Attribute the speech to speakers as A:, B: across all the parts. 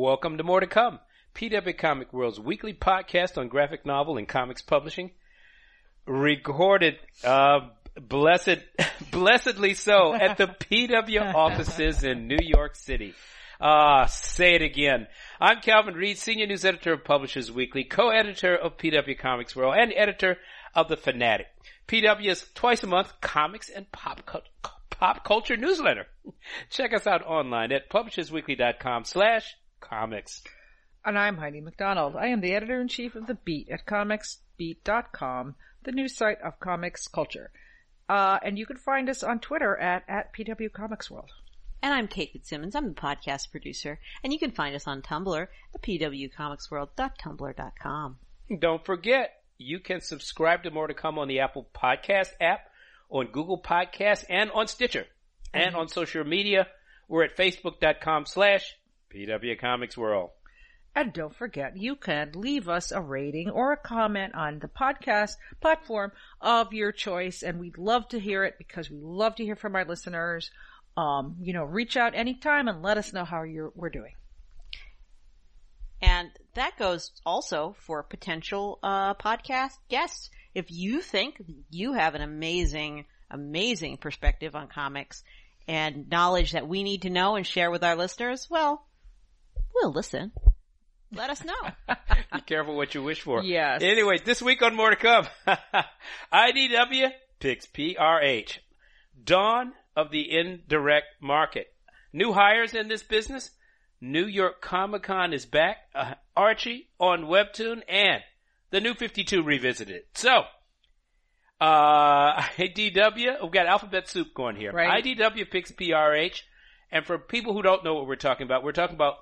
A: Welcome to More to Come, PW Comic World's weekly podcast on graphic novel and comics publishing. Recorded, uh, blessed, blessedly so at the PW offices in New York City. Ah, say it again. I'm Calvin Reid, Senior News Editor of Publishers Weekly, co-editor of PW Comics World, and editor of The Fanatic. PW's twice a month comics and pop, pop culture newsletter. Check us out online at publishersweekly.com slash comics.
B: And I'm Heidi MacDonald. I am the editor-in-chief of The Beat at comicsbeat.com, the news site of comics culture. Uh, and you can find us on Twitter at, at PW Comics World.
C: And I'm Kate Fitzsimons. I'm the podcast producer. And you can find us on Tumblr at pwcomicsworld.tumblr.com.
A: Don't forget, you can subscribe to More to Come on the Apple Podcast app, on Google Podcasts, and on Stitcher. And on social media, we're at facebook.com slash PW Comics World.
B: And don't forget, you can leave us a rating or a comment on the podcast platform of your choice. And we'd love to hear it because we love to hear from our listeners. Um, you know, reach out anytime and let us know how you're, we're doing.
C: And that goes also for potential uh, podcast guests. If you think you have an amazing, amazing perspective on comics and knowledge that we need to know and share with our listeners, well, we'll listen. Let us know.
A: Be careful what you wish for.
B: Yes.
A: Anyway, this week on More to Come, IDW picks PRH. Dawn of the indirect market. New hires in this business. New York Comic Con is back. Uh, Archie on Webtoon and the new 52 revisited. So, uh, IDW, we've got alphabet soup going here.
B: Right.
A: IDW picks PRH. And for people who don't know what we're talking about, we're talking about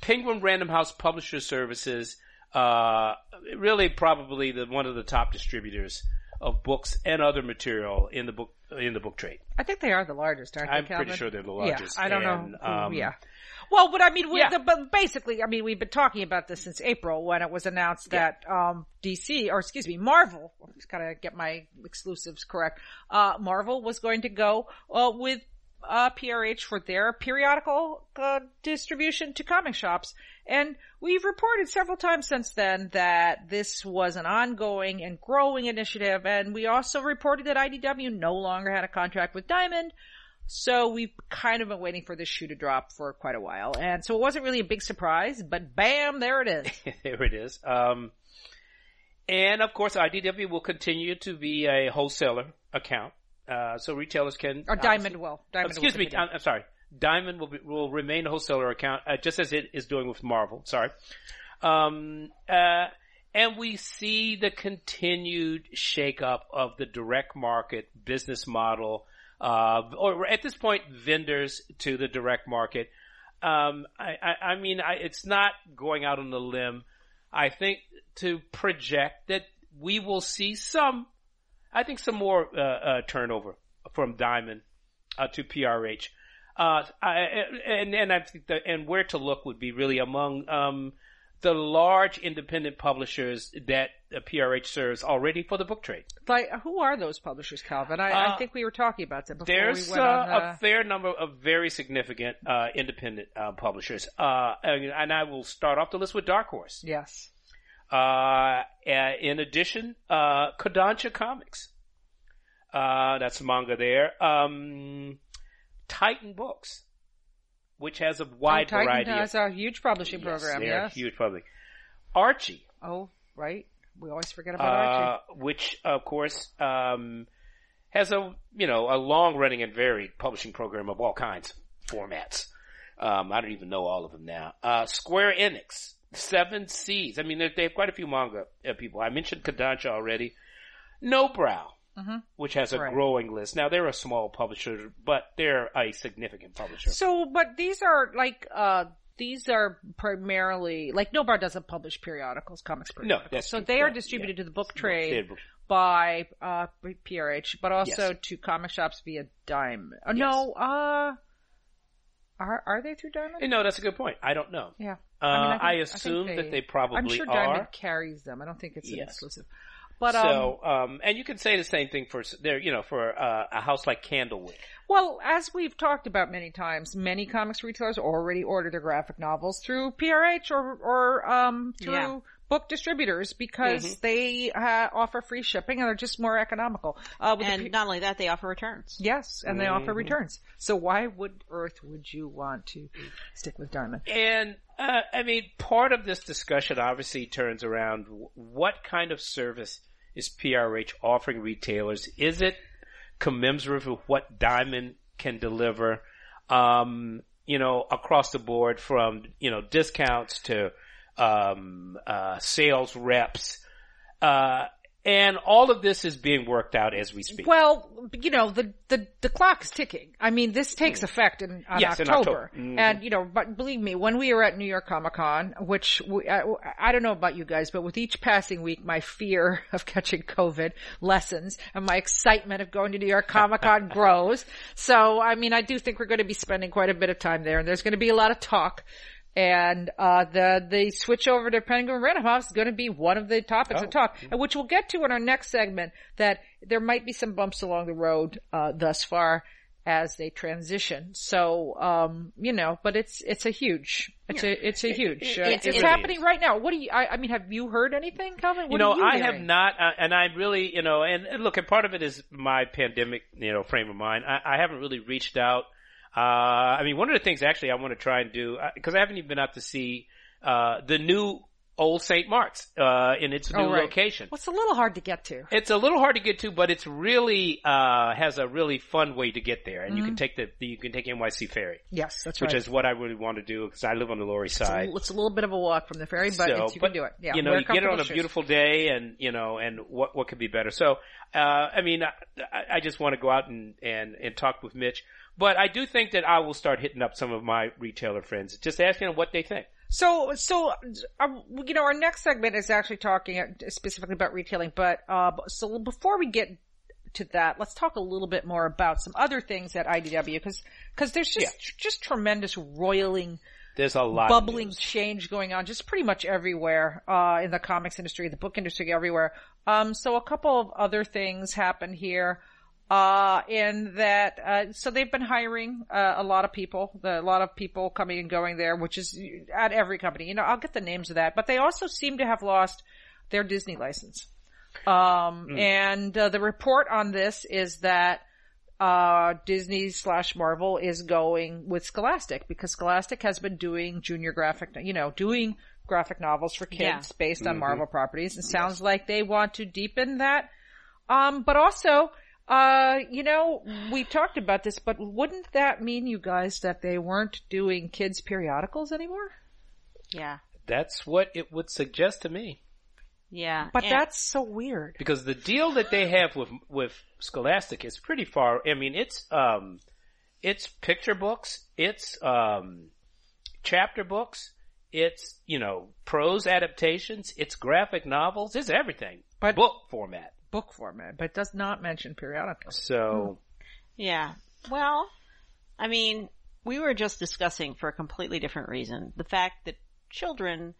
A: Penguin Random House Publisher Services, uh, really probably the, one of the top distributors of books and other material in the book, in the book trade.
B: I think they are the largest, aren't they,
A: I'm
B: Calvin?
A: pretty sure they're the largest. Yeah.
B: I don't
A: And,
B: know.
A: um,
B: yeah. Well, but I mean,
A: Yeah.
B: the, but basically, I mean, we've been talking about this since April when it was announced
A: Yeah.
B: that um, DC, or excuse me, Marvel, I just gotta get my exclusives correct. Uh, Marvel was going to go uh, with uh, PRH for their periodical uh, distribution to comic shops, and we've reported several times since then that this was an ongoing and growing initiative, and we also reported that IDW no longer had a contract with Diamond. So we've kind of been waiting for this shoe to drop for quite a while. And so it wasn't really a big surprise, but bam, there it is.
A: there it is. Um, and of course, IDW will continue to be a wholesaler account. Uh, so retailers can.
B: Or Diamond will. Diamond
A: Excuse
B: will
A: me. I'm, I'm sorry. Diamond will be, will remain a wholesaler account, uh, just as it is doing with Marvel. Sorry. Um, uh, and we see the continued shakeup of the direct market business model, uh, or at this point, vendors to the direct market. Um, I, I, I mean, I, it's not going out on a limb. I think to project that we will see some, I think some more, uh, uh, turnover from Diamond, uh, to PRH. Uh, I, and, and I think that, and where to look would be really among, um, the large independent publishers that uh, PRH serves already for the book trade.
B: Like, who are those publishers, Calvin? I,
A: Uh,
B: I think we were talking about them before
A: There's
B: we went
A: uh,
B: on.
A: a
B: Uh,
A: fair number of very significant uh, independent uh, publishers, uh, and, and I will start off the list with Dark Horse.
B: yes.
A: Uh, uh, in addition, uh, Kodansha Comics. Uh, that's manga there. Um, Titan Books, which has a wide
B: oh, Titan
A: variety.
B: has
A: of,
B: a huge publishing
A: Yes,
B: program, yes.
A: huge public. Archie,
B: Oh, right. We always forget about Archie.
A: uh, which of course um, has a you know a long running and varied publishing program of all kinds formats. Um, I don't even know all of them now. Uh, Square Enix, Seven Seas. I mean, they have quite a few manga uh, people. I mentioned Kodansha already. Nobrow,
B: Mhm.
A: which has a
B: Right.
A: growing list. Now they're a small publisher, but they're a significant publisher.
B: So, but these are like, uh, these are primarily, like, Nobrow doesn't publish periodicals, comics periodicals.
A: that's
B: so
A: true.
B: they are distributed
A: yeah.
B: to the book trade by, uh, PRH, but also
A: Yes.
B: to comic shops via Dime. Oh, no, uh, are, are they through Diamond?
A: No, that's a good point. I don't know.
B: Yeah.
A: Uh,
B: I mean, I
A: I,
B: think- I think
A: assume
B: they-
A: that they probably
B: I'm sure
A: are.
B: Diamond carries them. I don't think it's an
A: Yes.
B: exclusive. But um,
A: so, um, and you can say the same thing for there, you know, for uh, a house like Candlewick.
B: Well, as we've talked about many times, many comics retailers already order their graphic novels through PRH or or um, through
C: Yeah.
B: Book distributors because
A: Mm-hmm.
B: they uh, offer free shipping and they're just more economical. Uh, with
C: And
B: P-
C: not only that, they offer returns.
B: yes, and they offer
A: Mm-hmm.
B: returns. So why would Earth would you want to stick with Diamond?
A: And uh, I mean, part of this discussion obviously turns around what kind of service is PRH offering retailers? Is it commensurate with what Diamond can deliver? Um, you know, across the board from you know discounts to um, uh, sales reps, uh, and all of this is being worked out as we speak.
B: Well, you know, the, the, the clock is ticking. I mean, this takes effect in, on
A: Yes, in
B: October.
A: October. Mhm.
B: And, you know, but believe me, when we were at New York Comic Con, which we, I, I don't know about you guys, but with each passing week, my fear of catching COVID lessens and my excitement of going to New York Comic Con grows. So, I mean, I do think we're going to be spending quite a bit of time there and there's going to be a lot of talk. And uh, the the switch over to Penguin Random House is going to be one of the topics
A: Oh.
B: of talk, which we'll get to in our next segment. That there might be some bumps along the road uh, thus far as they transition. So um, you know, but it's it's a huge it's a it's a huge uh,
A: it-
B: it's,
A: it
B: it's
A: really
B: happening
A: is.
B: right now. What do you? I, I mean, have you heard anything, Calvin? What
A: you know,
B: you
A: I have not, uh, and I really, you know, and, and look, and part of it is my pandemic, you know, frame of mind. I, I haven't really reached out. Uh, I mean, one of the things actually I want to try and do, because I haven't even been out to see, uh, the new old St. Mark's, uh, in its new
B: Oh, right.
A: location.
B: Well, it's a little hard to get to.
A: It's a little hard to get to, but it's really, uh, has a really fun way to get there. And you can take the, you can take NYC ferry,
B: Yes, that's
A: which
B: right.
A: is what I really want to do because I live on the Lower East
B: it's, a,
A: side.
B: it's a little bit of a walk from the ferry, but
A: So,
B: it's, you
A: but,
B: can do it. Yeah,
A: you know, you get it on a
B: shoes.
A: beautiful day, and you know, and what what could be better? So, uh, I mean, I, I just want to go out and, and and talk with Mitch, but I do think that I will start hitting up some of my retailer friends, just asking them what they think.
B: So, so, um, you know, our next segment is actually talking uh, specifically about retailing, but, uh, so before we get to that, let's talk a little bit more about some other things at IDW, because, because there's just, just tremendous roiling,
A: There's a lot
B: bubbling change going on just pretty much everywhere, uh, in the comics industry, the book industry, everywhere. Um, so a couple of other things happened here. Uh, in that, uh, so they've been hiring, uh, a lot of people, the, a lot of people coming and going there, which is at every company. You know, I'll get the names of that, but they also seem to have lost their Disney license. Um, and, uh, the report on this is that, uh, Disney slash Marvel is going with Scholastic because Scholastic has been doing junior graphic, you know, doing graphic novels for kids
C: Yeah.
B: based on Marvel properties. And sounds like they want to deepen that. Um, but also, uh, you know, we talked about this, but wouldn't that mean, you guys, that they weren't doing kids periodicals anymore?
C: Yeah.
A: That's what it would suggest to me,
C: Yeah.
B: But
C: And-
B: that's so weird.
A: because the deal that they have with with Scholastic is pretty far. I mean, it's um, it's picture books, it's um, chapter books, it's you know prose adaptations, it's graphic novels, it's everything,
B: But-
A: book format.
B: Book format, but does not mention periodicals.
A: So. Hmm.
C: Yeah. Well, I mean, we were just discussing for a completely different reason the fact that children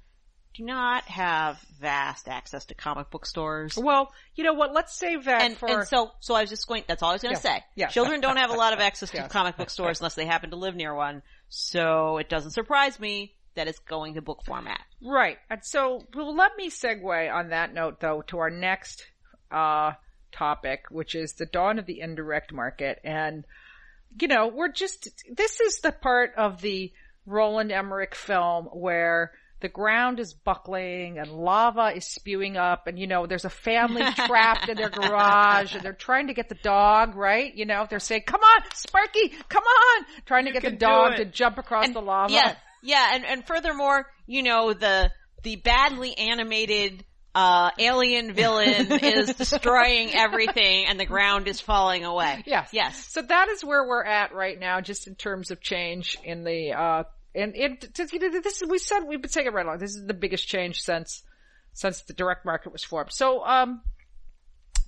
C: do not have vast access to comic book stores.
B: Well, you know what? Let's save that
C: And,
B: for.
C: and so, so I was just going, that's all I was going to
B: Yeah.
C: say.
B: Yeah.
C: Children don't have a lot of access to
B: Yes.
C: comic book stores unless they happen to live near one. So it doesn't surprise me that it's going to book format.
B: Right. And so, well, let me segue on that note though to our next, uh, topic, which is the dawn of the indirect market. And, you know, we're just, this is the part of the Roland Emmerich film where the ground is buckling and lava is spewing up and, you know, there's a family trapped in their garage and they're trying to get the dog, right? You know, they're saying, come on, Sparky, come on! Trying to get the dog to jump across
C: And-
B: the lava.
C: Yeah, yeah, and, and furthermore, you know, the, the badly animated, uh, alien villain is destroying everything and the ground is falling away.
B: Yes.
C: Yes.
B: So that is where we're at right now, just in terms of change in the, uh, and it, t- you know, this is, we said, we've been saying it right along. This is the biggest change since, since the direct market was formed. So, um,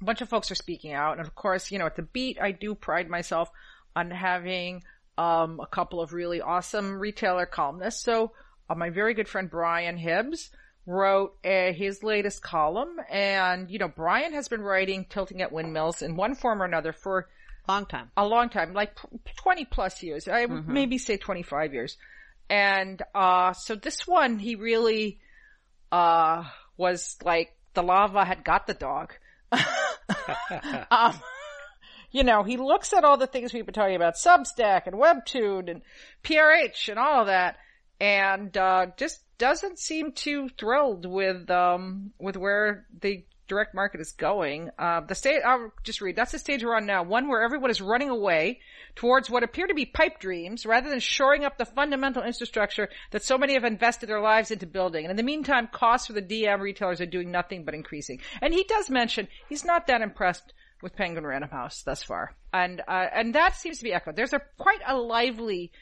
B: a bunch of folks are speaking out. And of course, you know, at the beat, I do pride myself on having, um, a couple of really awesome retailer columnists. So, uh, my very good friend Brian Hibbs wrote uh, his latest column, and you know Brian has been writing "Tilting at Windmills" in one form or another for a
C: Long time.
B: a long time, like twenty plus years. I would maybe say twenty five years, and uh, so this one he really uh was like the lava had got the dog. um, you know, he looks at all the things we've been talking about, Substack and Webtoon and PRH and all of that, and uh, just doesn't seem too thrilled with um with where the direct market is going. Uh, the state, I'll just read, that's the stage we're on now. One where everyone is running away towards what appear to be pipe dreams rather than shoring up the fundamental infrastructure that so many have invested their lives into building. And in the meantime, costs for the DM retailers are doing nothing but increasing. And he does mention he's not that impressed with Penguin Random House thus far. And, uh, and that seems to be echoed. There's a quite a lively,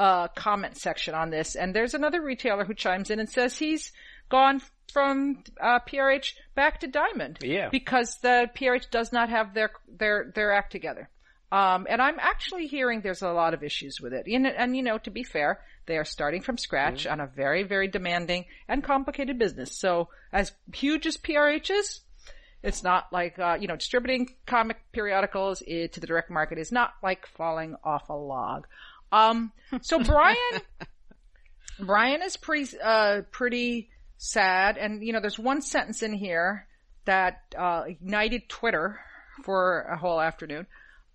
B: uh, comment section on this. And there's another retailer who chimes in and says he's gone from, uh, PRH back to Diamond.
A: Yeah.
B: Because the PRH does not have their, their, their act together. Um, and I'm actually hearing there's a lot of issues with it. And, and you know, to be fair, they are starting from scratch on a very, very demanding and complicated business. So as huge as PRH is, it's not like, uh, you know, distributing comic periodicals to the direct market is not like falling off a log. Um, so Brian, Brian is pretty, uh, pretty sad. And, you know, there's one sentence in here that, uh, ignited Twitter for a whole afternoon.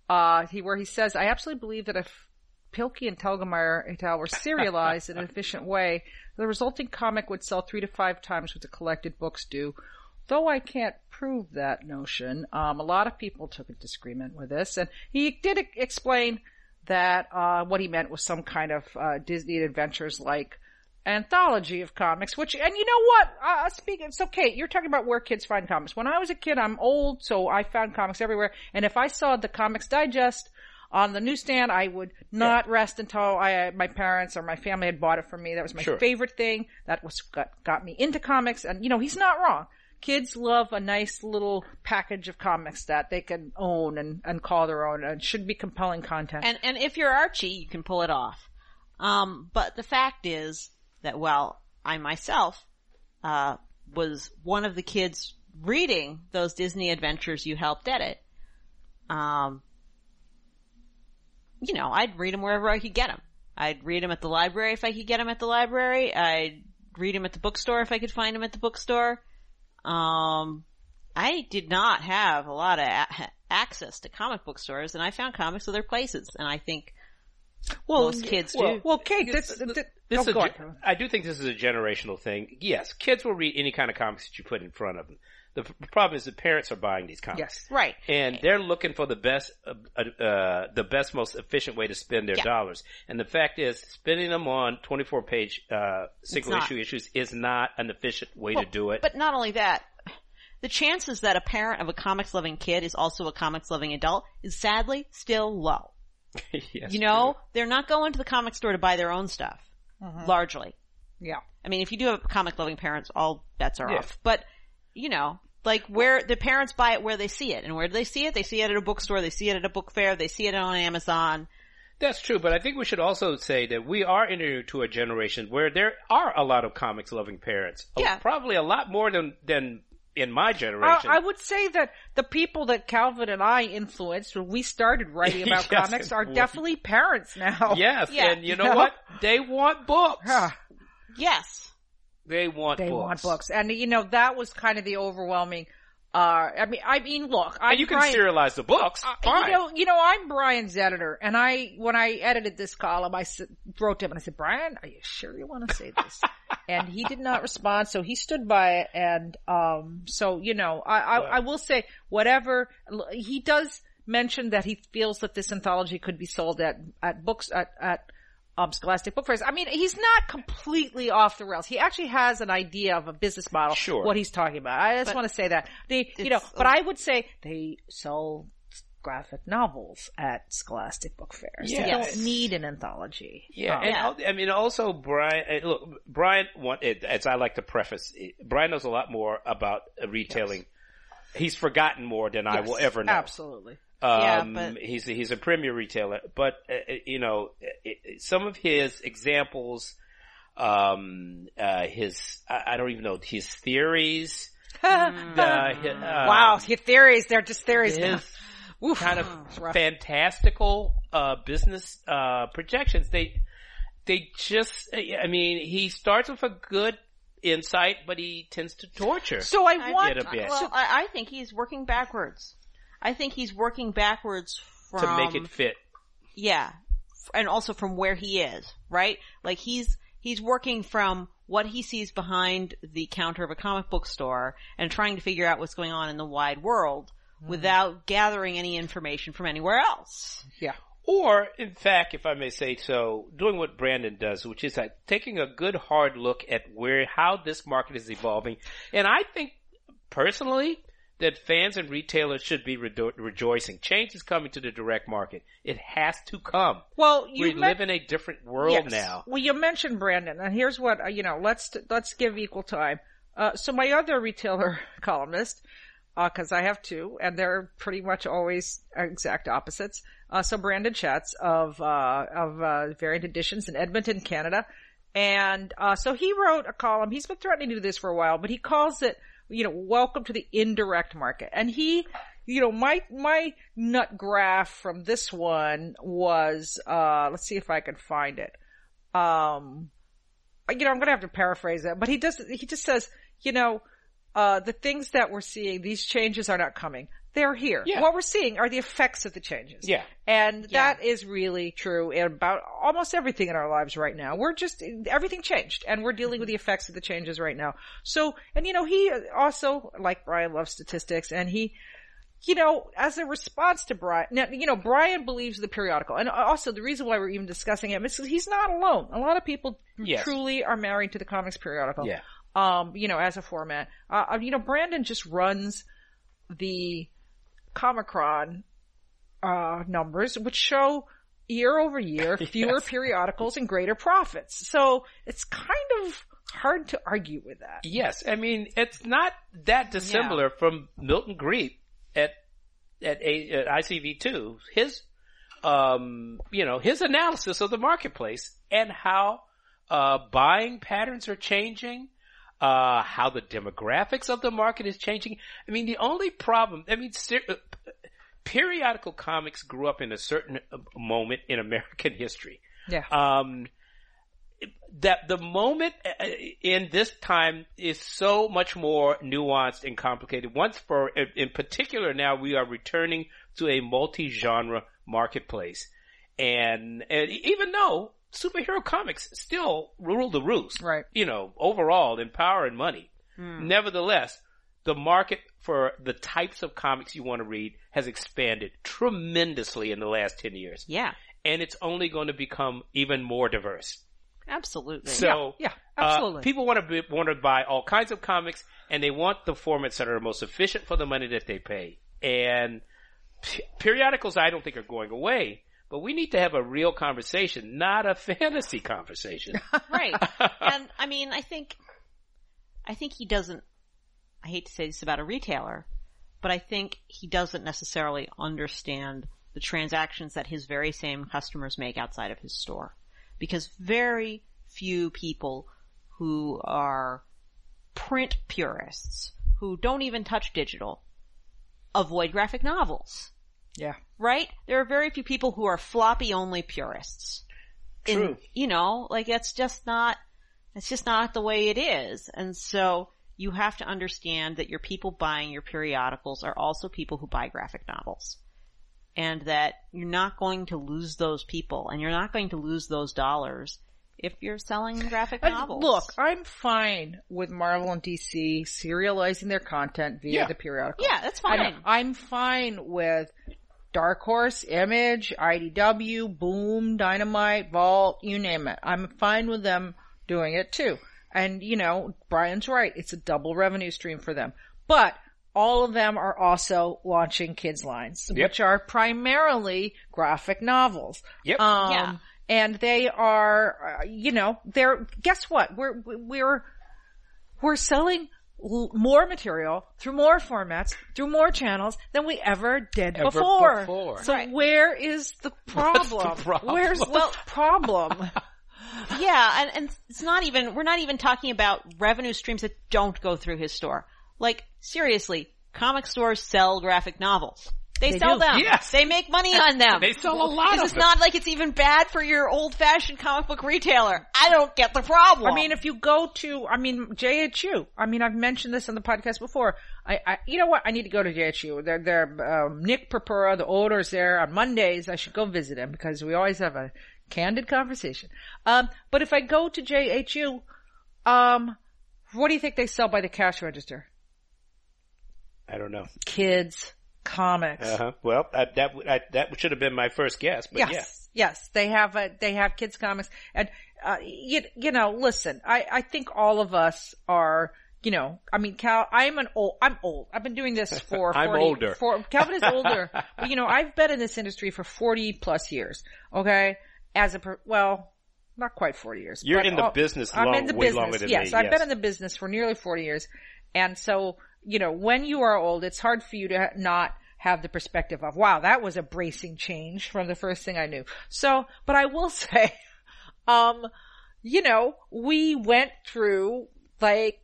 B: Uh, he, where he says, I absolutely believe that if Pilkey and Telgemeier et al. were serialized in an efficient way, the resulting comic would sell three to five times what the collected books do. Though I can't prove that notion, um, a lot of people took a disagreement with this, and he did explain that uh, what he meant was some kind of uh, Disney adventures like anthology of comics. Which, and you know what? Uh, speaking, so Kate, you're talking about where kids find comics. When I was a kid, I'm old, so I found comics everywhere. And if I saw the Comics Digest on the newsstand, I would not rest until I, my parents or my family had bought it for me. That was my
A: Sure.
B: favorite thing. That was got, got me into comics. And you know, he's not wrong. Kids love a nice little package of comics that they can own and, and call their own and should be compelling content.
C: And and if you're Archie, you can pull it off. Um, but the fact is that while I myself uh, was one of the kids reading those Disney adventures you helped edit, um, you know, I'd read them wherever I could get them. I'd read them at the library if I could get them at the library. I'd read them at the bookstore if I could find them at the bookstore. Um, I did not have a lot of a- access to comic book stores, and I found comics other places, and I think most kids
B: well,
C: do.
B: well, Kate, this, this,
A: This
B: oh,
A: is a
B: go.
A: I do think this is a generational thing. Yes, kids will read any kind of comics that you put in front of them. The problem is the parents are buying these comics.
B: Yes.
C: right.
A: And they're looking for the best, uh, uh, uh, the best, most efficient way to spend their
C: Yeah.
A: dollars. And the fact is, spending them on 24 page, uh, single
C: not.
A: issue issues is not an efficient way
C: Well,
A: to do it.
C: But not only that, the chances that a parent of a comics loving kid is also a comics loving adult is sadly still low.
A: yes,
C: You know, they're not going to the comic store to buy their own stuff, largely.
B: Yeah.
C: I mean, if you do have comic loving parents, all bets are
A: Yeah.
C: off. But, you know, like where the parents buy it where they see it. And where do they see it? They see it at a bookstore, they see it at a book fair, they see it on Amazon.
A: That's true, but I think we should also say that we are entering into a generation where there are a lot of comics loving parents.
C: Yeah.
A: Probably a lot more than, than in my
B: Uh,
A: generation.
B: I would say that the people that Calvin and I influenced when we started writing about
A: Yes,
B: comics are definitely parents now.
A: yes,
C: Yeah.
A: and you know
B: Yeah.
A: what? They want books.
B: Ah,
C: Yes.
A: They want
B: they
A: books.
B: want books. And you know, that was kind of the overwhelming, uh, I mean, I mean, look, I
A: you can serialize the books. Fine.
B: Uh, You know, you know, I'm Brian's editor, and I, when I edited this column, I wrote to him and I said, Brian, are you sure you want to say this? and he did not respond, so he stood by it, and, um, so, you know, I, I, I will say, whatever, he does mention that he feels that this anthology could be sold at, at books, at, at, um, Scholastic Book Fairs. I mean, he's not completely off the rails. He actually has an idea of a business model.
A: Sure.
B: What he's talking about. I just
C: But
B: want to say that. They, you know, but I would say they sell graphic novels at Scholastic Book Fairs. They don't need an anthology.
A: Yeah,
B: Um,
A: and
C: Yeah.
A: I mean, also Brian. uh, Look, Brian. Want, as I like to preface, eh, Brian knows a lot more about uh, retailing. He's forgotten more than I will ever know.
B: Absolutely.
C: Yeah,
A: Um,
C: but-
A: he's he's a premier retailer, but uh, uh, you know, uh, uh, some of his examples um, uh, his, I, I don't even know, his theories.
B: wow,
A: uh, hi- uh,
B: your theories, they're just theories.
A: his
B: Oof.
A: kind of fantastical uh, business uh, projections. They they just I mean he starts with a good insight, but he tends to torture.
B: So I
C: I
B: want,
A: get a bit.
C: Well, I, I think he's working backwards. I think he's working backwards from
A: to make it fit.
C: yeah, and also from where he is, right? Like he's he's working from what he sees behind the counter of a comic book store and trying to figure out what's going on in the wide world hmm. without gathering any information from anywhere else.
B: yeah.
A: Or, in fact, if I may say so, doing what Brandon does, which is that taking a good hard look at where, how this market is evolving. And I think, personally, that fans and retailers should be redo- rejoicing. Change is coming to the direct market. It has to come.
B: Well, you
A: We
B: men-
A: live in a different world
B: Yes.
A: now.
B: Well, you mentioned Brandon, and here's what uh, you know. Let's let's give equal time. Uh, so my other retailer columnist, because I have two, and they're pretty much always exact opposites. Uh, so Brandon Schatz of uh, of uh, Variant Editions in Edmonton, Canada, and uh, so he wrote a column. He's been threatening to do this for a while, but he calls it, you know, "Welcome to the Indirect Market," and he. You know, my, my nut graph from this one was, uh, let's see if I can find it um, you know, I'm going to have to paraphrase it, but he does, he just says, you know, uh, the things that we're seeing, these changes are not coming. They're here.
A: Yeah.
B: What we're seeing are the effects of the changes.
A: Yeah.
B: And
C: Yeah.
B: that is really true in about almost everything in our lives right now. We're just, everything changed and we're dealing with the effects of the changes right now. So, and you know, he also, like Brian loves statistics and he, you know, as a response to Brian, now, you know, Brian believes the periodical. And also the reason why we're even discussing him is he's not alone. A lot of people
A: Yes.
B: truly are married to the comics periodical.
A: Yeah.
B: Um, you know, as a format. Uh, you know, Brandon just runs the Comichron, uh, numbers, which show year over year fewer
A: Yes.
B: periodicals and greater profits. So it's kind of hard to argue with that.
A: Yes, I mean it's not that dissimilar from Milton Griepp at at, a, at ICV two. His um you know his analysis of the marketplace and how uh buying patterns are changing, uh how the demographics of the market is changing. I mean the only problem, I mean ser- uh, periodical comics grew up in a certain uh, moment in American history
B: Yeah.
A: um, that the moment uh, in this time is so much more nuanced and complicated. Once for, in particular now we are returning to a multi-genre marketplace. And, and even though superhero comics still rule the roost,
B: Right.
A: you know, overall in power and money, nevertheless, the market for the types of comics you want to read has expanded tremendously in the last 10 years.
C: Yeah,
A: And it's only going to become even more diverse.
C: absolutely.
A: So
B: yeah,
A: uh,
B: absolutely.
A: people want to be, want to buy all kinds of comics, and they want the formats that are most efficient for the money that they pay. And periodicals, I don't think are going away, but we need to have a real conversation, not a fantasy conversation.
C: right. and I mean, I think, I think he doesn't, I hate to say this about a retailer, but I think he doesn't necessarily understand the transactions that his very same customers make outside of his store. Because very few people who are print purists, who don't even touch digital, avoid graphic novels.
B: Yeah.
C: Right? There are very few people who are floppy only purists. In-
A: True.
C: you know, like that's just not, it's just not the way it is. And so you have to understand that your people buying your periodicals are also people who buy graphic novels. And that you're not going to lose those people and you're not going to lose those dollars if you're selling graphic novels.
B: Look, I'm fine with Marvel and DC serializing their content via
A: Yeah.
B: the periodical.
C: yeah, that's fine.
B: I'm fine with Dark Horse, Image, IDW, Boom, Dynamite, Vault, you name it. I'm fine with them doing it too. And you know, Brian's right. It's a double revenue stream for them. But all of them are also launching kids lines,
A: Yep.
B: which are primarily graphic novels.
A: Yep.
B: Um,
C: Yeah.
B: and they are, uh, you know, they're, guess what? We're, we're, we're selling l- more material through more formats, through more channels than we ever did
A: Ever
B: before.
A: before.
B: So
C: Right.
B: where is the problem?
A: problem?
B: Where's the problem?
C: Yeah, and, and it's not even, we're not even talking about revenue streams that don't go through his store. Like, seriously, comic stores sell graphic novels. They,
B: They
C: sell
B: do.
C: them.
A: Yes.
C: They make money on them.
A: They sell a lot
C: This
A: of
C: is
A: them.
C: not like it's even bad for your old fashioned comic book retailer. I don't get the problem.
B: I mean, if you go to, I mean, JHU. I mean, I've mentioned this on the podcast before. I, I you know what? I need to go to JHU. They're, they're, um, Nick Purpura, the owner's there on Mondays. I should go visit him because we always have a candid conversation. Um, but if I go to JHU, um, what do you think they sell by the cash register?
A: I don't know.
B: Kids, comics.
A: Uh huh. Well, I, that I, that should have been my first guess, but
B: yes,
A: yeah.
B: yes, they have a, they have kids comics, and uh, you you know, listen, I I think all of us are. You know, I mean, Cal, I'm an old, I'm old. I've been doing this for
A: I'm
B: 40
A: older.
B: For, Calvin is older, but you know, I've been in this industry for 40 plus years. Okay. As a, per, well, not quite 40 years.
A: You're in the
B: all-
A: business
B: I'm in the
A: way
B: business. yes,
A: me,
B: I've
A: yes.
B: been in the business for nearly 40 years. And so, you know, when you are old, it's hard for you to not have the perspective of, wow, that was a bracing change from the first thing I knew. So, but I will say, um, you know, we went through like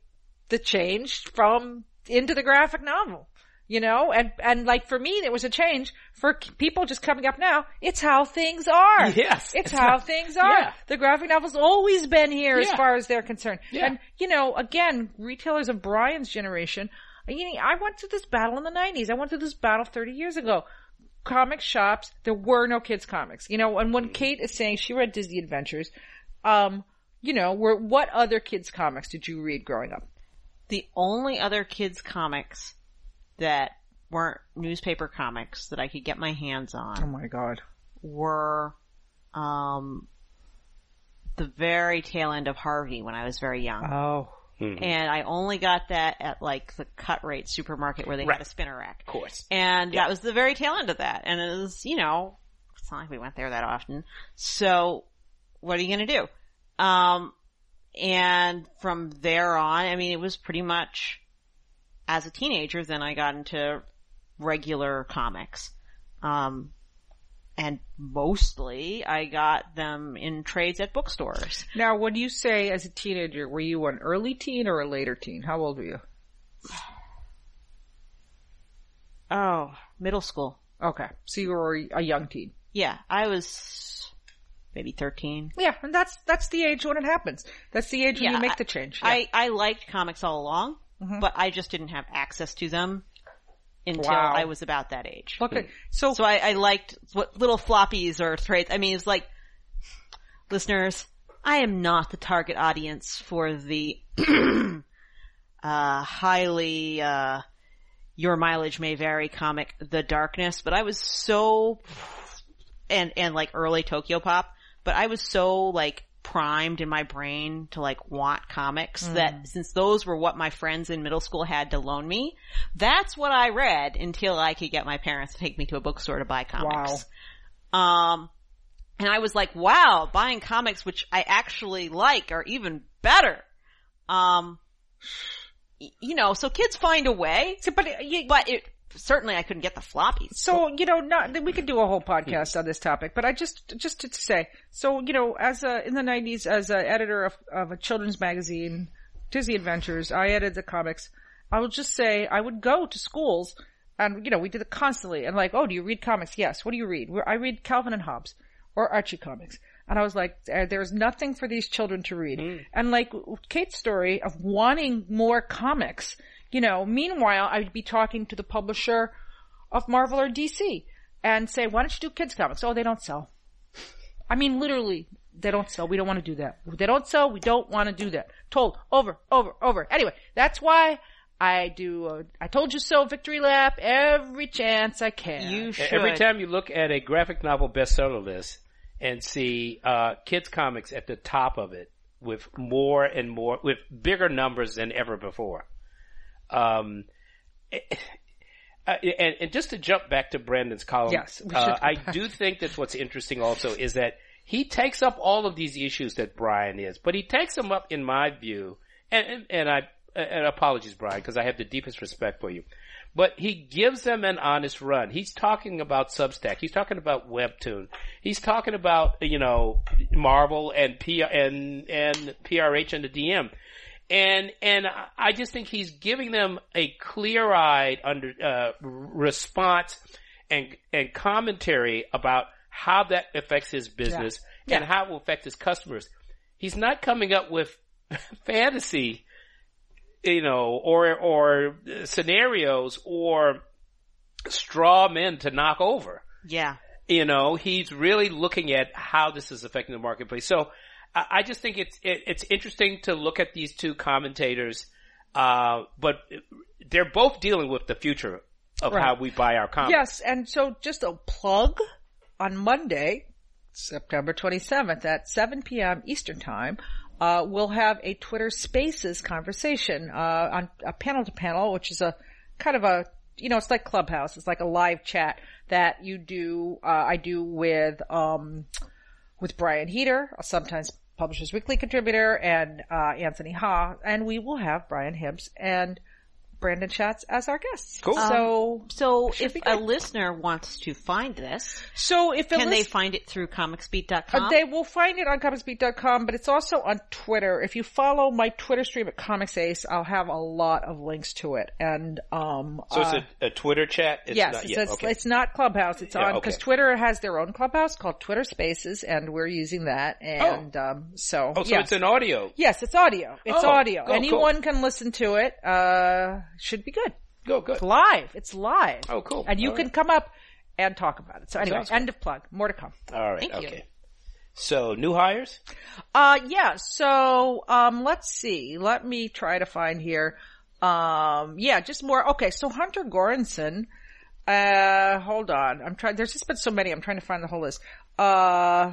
B: the change from into the graphic novel. You know, and, and like for me, it was a change for people just coming up now. It's how things are.
A: Yes.
B: It's how things are.
A: Yeah.
B: The graphic novel's always been here as far as they're concerned.
A: Yeah.
B: And, you know, again, retailers of Brian's generation, you know, I went through this battle in the 90s. I went through this battle 30 years ago. Comic shops, there were no kids comics. You know, and when Kate is saying she read Disney Adventures, um, you know, were, what other kids comics did you read growing up?
C: the only other kids comics that weren't newspaper comics that I could get my hands on Oh
B: my god.
C: were um the very tail end of Harvey when I was very young.
B: Oh.
C: And I only got that at like the cut rate supermarket where they
A: Right.
C: had a spinner rack.
A: Of course.
C: And that was the very tail end of that. And it was, you know, it's not like we went there that often. So what are you gonna do? Um, and from there on, I mean, it was pretty much as a teenager, then I got into regular comics. Um, and mostly I got them in trades at bookstores.
B: Now, when you say as a teenager, were you an early teen or a later teen? How old were you?
C: Oh, middle school.
B: Okay. So you were a young teen.
C: Yeah, I was maybe 13.
B: Yeah, and that's that's the age when it happens. That's the age when
C: Yeah,
B: you make the change. Yeah.
C: I, I liked comics all along,
B: Mhm.
C: but I just didn't have access to them until
B: Wow.
C: I was about that age.
B: Look at so,
C: So I, I liked what little floppies or trades. I mean, it's like, listeners, I am not the target audience for the, uh, highly, uh, your mileage may vary comic, The Darkness, but I was so, and, and like early Tokyopop, but I was so like primed in my brain to like want comics that since those were what my friends in middle school had to loan me, that's what I read until I could get my parents to take me to a bookstore to buy comics. Um, and I was like, wow, buying comics which I actually like are even better. Um, you know, so kids find a way,
B: so, but you,
C: but it, certainly I couldn't get the floppies.
B: So, you know, not, we could do a whole podcast on this topic, but I just, just to say, so, you know, as a, in the nineties, as an editor of, of a children's magazine, Disney Adventures, I edited the comics. I will just say, I would go to schools and, you know, we did it constantly and like, oh, do you read comics? Yes. What do you read? I read Calvin and Hobbes or Archie comics. And I was like, "Uh, there's nothing for these children to read. And like Kate's story of wanting more comics, you know, meanwhile, I'd be talking to the publisher of Marvel or DC and say, why don't you do kids comics? Oh, they don't sell. I mean, literally, they don't sell. We don't want to do that. They don't sell. We don't want to do that. Told over, over, over. Anyway, that's why I do, a, I told you so victory lap every chance I can.
C: You should.
A: Every time you look at a graphic novel bestseller list and see uh, kids comics at the top of it with more and more, with bigger numbers than ever before. Um, uh, and, and just to jump back to Brandon's column,
B: Yes,
A: uh, I do think that what's interesting also is that he takes up all of these issues that Brian is, but he takes them up, in my view, and and, and I and apologies, Brian, because I have the deepest respect for you. but he gives them an honest run. He's talking about Substack. He's talking about Webtoon. He's talking about, you know, Marvel and P, and, and PRH and the DM. And, and I just think he's giving them a clear-eyed under, uh, response and, and commentary about how that affects his business
B: Yeah.
A: and how it will affect his customers. He's not coming up with fantasy, you know, or, or scenarios or straw men to knock over.
C: Yeah.
A: You know, he's really looking at how this is affecting the marketplace. So I, just think it's, it, it's interesting to look at these two commentators, uh, but they're both dealing with the future of
B: Right.
A: how we buy our comics.
B: Yes, and so just a plug on Monday, September 27th at 7 p.m. Eastern Time, uh, we'll have a Twitter Spaces conversation, uh, on a panel to panel, which is a kind of a, you know, it's like Clubhouse. It's like a live chat that you do, uh, I do with, um, with Brian Heater, a sometimes Publishers Weekly contributor, and, uh, Anthony Ha, and we will have Brian Hibbs and Brandon Schatz as our guests.
A: Cool.
B: So,
C: So if a listener wants to find this,
B: so if a
C: can they find it through
B: Uh,
C: comicsbeat.com?
B: they will find it on comicsbeat.com, but it's also on Twitter. If you follow my Twitter stream at Comics Ace, I'll have a lot of links to it. And um,
A: So
B: uh,
A: it's a, a Twitter chat? It's
B: yes,
A: not
B: it's,
A: yet.
B: it's,
A: okay.
B: it's not Clubhouse. It's
A: Yeah,
B: on because
A: okay.
B: Twitter has their own Clubhouse called Twitter Spaces, and we're using that. And um, so,
A: oh, so
B: yeah.
A: it's an audio.
B: yes, it's audio. It's
A: Oh,
B: audio.
A: cool,
B: Anyone can listen to it. Uh, should be good.
A: Go, good.
B: It's live. It's live.
A: Oh, cool.
B: And you
A: All
B: can
A: right.
B: come up and talk about it. So anyway,
A: Sounds
B: end of plug. More to come.
A: All right.
C: Thank you.
A: okay. So new hires?
B: Uh, yeah, so, um, let's see. Let me try to find here. Um, yeah, just more. Okay, so Hunter Gorinson, uh, hold on. I'm trying, there's just been so many. I'm trying to find the whole list. Uh,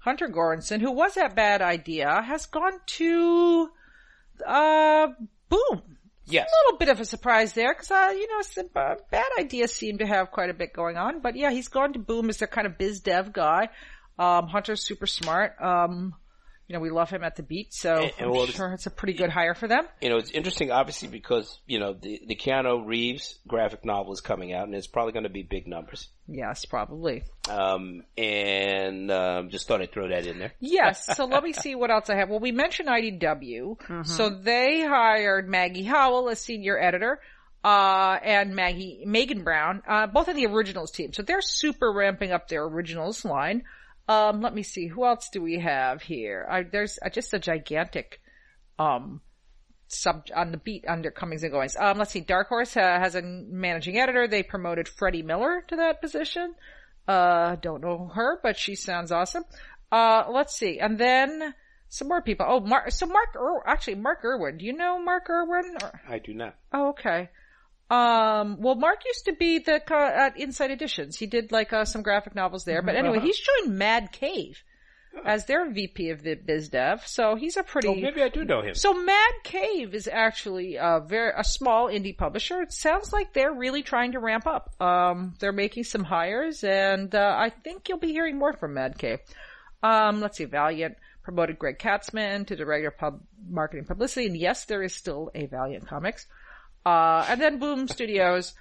B: Hunter Gorinson, who was at Bad Idea, has gone to, uh, Boom.
A: Yes.
B: A little bit of a surprise there because, uh, you know, uh, bad ideas seem to have quite a bit going on. But yeah, he's gone to Boom as their kind of biz dev guy. Um, Hunter's super smart. Um, you know, we love him at the beat, so
A: And- and
B: I'm
A: well,
B: sure it's a pretty good hire for them.
A: You know, it's interesting, obviously, because, you know, the, the Keanu Reeves graphic novel is coming out and it's probably going to be big numbers.
B: Yes, probably.
A: Um, and, um, just thought I'd throw that in there.
B: Yes. So let me see what else I have. Well, we mentioned IDW. So they hired Maggie Howell as senior editor, uh, and Maggie, Megan Brown, uh, both of the originals team. So they're super ramping up their originals line. Um, let me see. Who else do we have here? I, there's uh, just a gigantic, um, sub on the beat under comings and goings. Um, let's see. Dark Horse uh, has a managing editor. They promoted Freddye Miller to that position. Uh, don't know her, but she sounds awesome. Uh, let's see. And then some more people. Oh, Mark, so Mark, Ir- actually Mark Irwin. Do you know Mark Irwin? Or,
A: I do not.
B: oh, okay. Um, well, Mark used to be the, at Insight Editions. He did like, uh, some graphic novels there. But anyway, he's joined Mad Cave as their VP of the biz dev. So he's a pretty,
A: Oh, maybe I do know him.
B: so Mad Cave is actually a very a small indie publisher. It sounds like they're really trying to ramp up. Um, they're making some hires, and uh, I think you'll be hearing more from Mad Cave. Um, let's see, Valiant promoted Greg Katzman to director of pub marketing publicity, and yes, there is still a Valiant Comics. Uh, and then Boom Studios,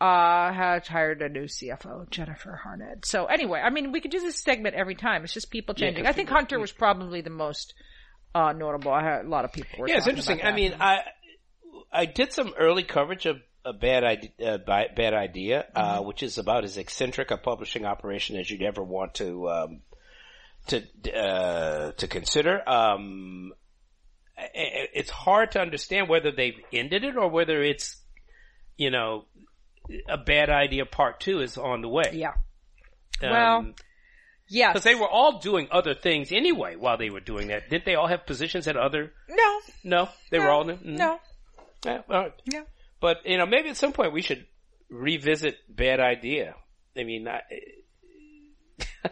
B: uh, has hired a new CFO, Jennifer Harned. So anyway, I mean, we could do this segment every time. It's just people changing.
A: 'cause
B: I think
A: people-
B: Hunter was probably the most, uh, notable. I had a lot of people were
A: Yeah, it's interesting. I mean, I I did some early coverage of a bad idea, uh, bad idea, uh, which is about as eccentric a publishing operation as you'd ever want to um, to uh, to consider. Um, it's hard to understand whether they've ended it or whether it's you know a bad idea part two is on the way.
B: Yeah. Well, Yes.
A: because they were all doing other things anyway while they were doing that. Didn't they all have positions at other?
B: no.
A: No, they were all. mm.
B: No.
A: Yeah, all right.
B: Yeah.
A: But you know, maybe at some point we should revisit Bad Idea. I mean, I,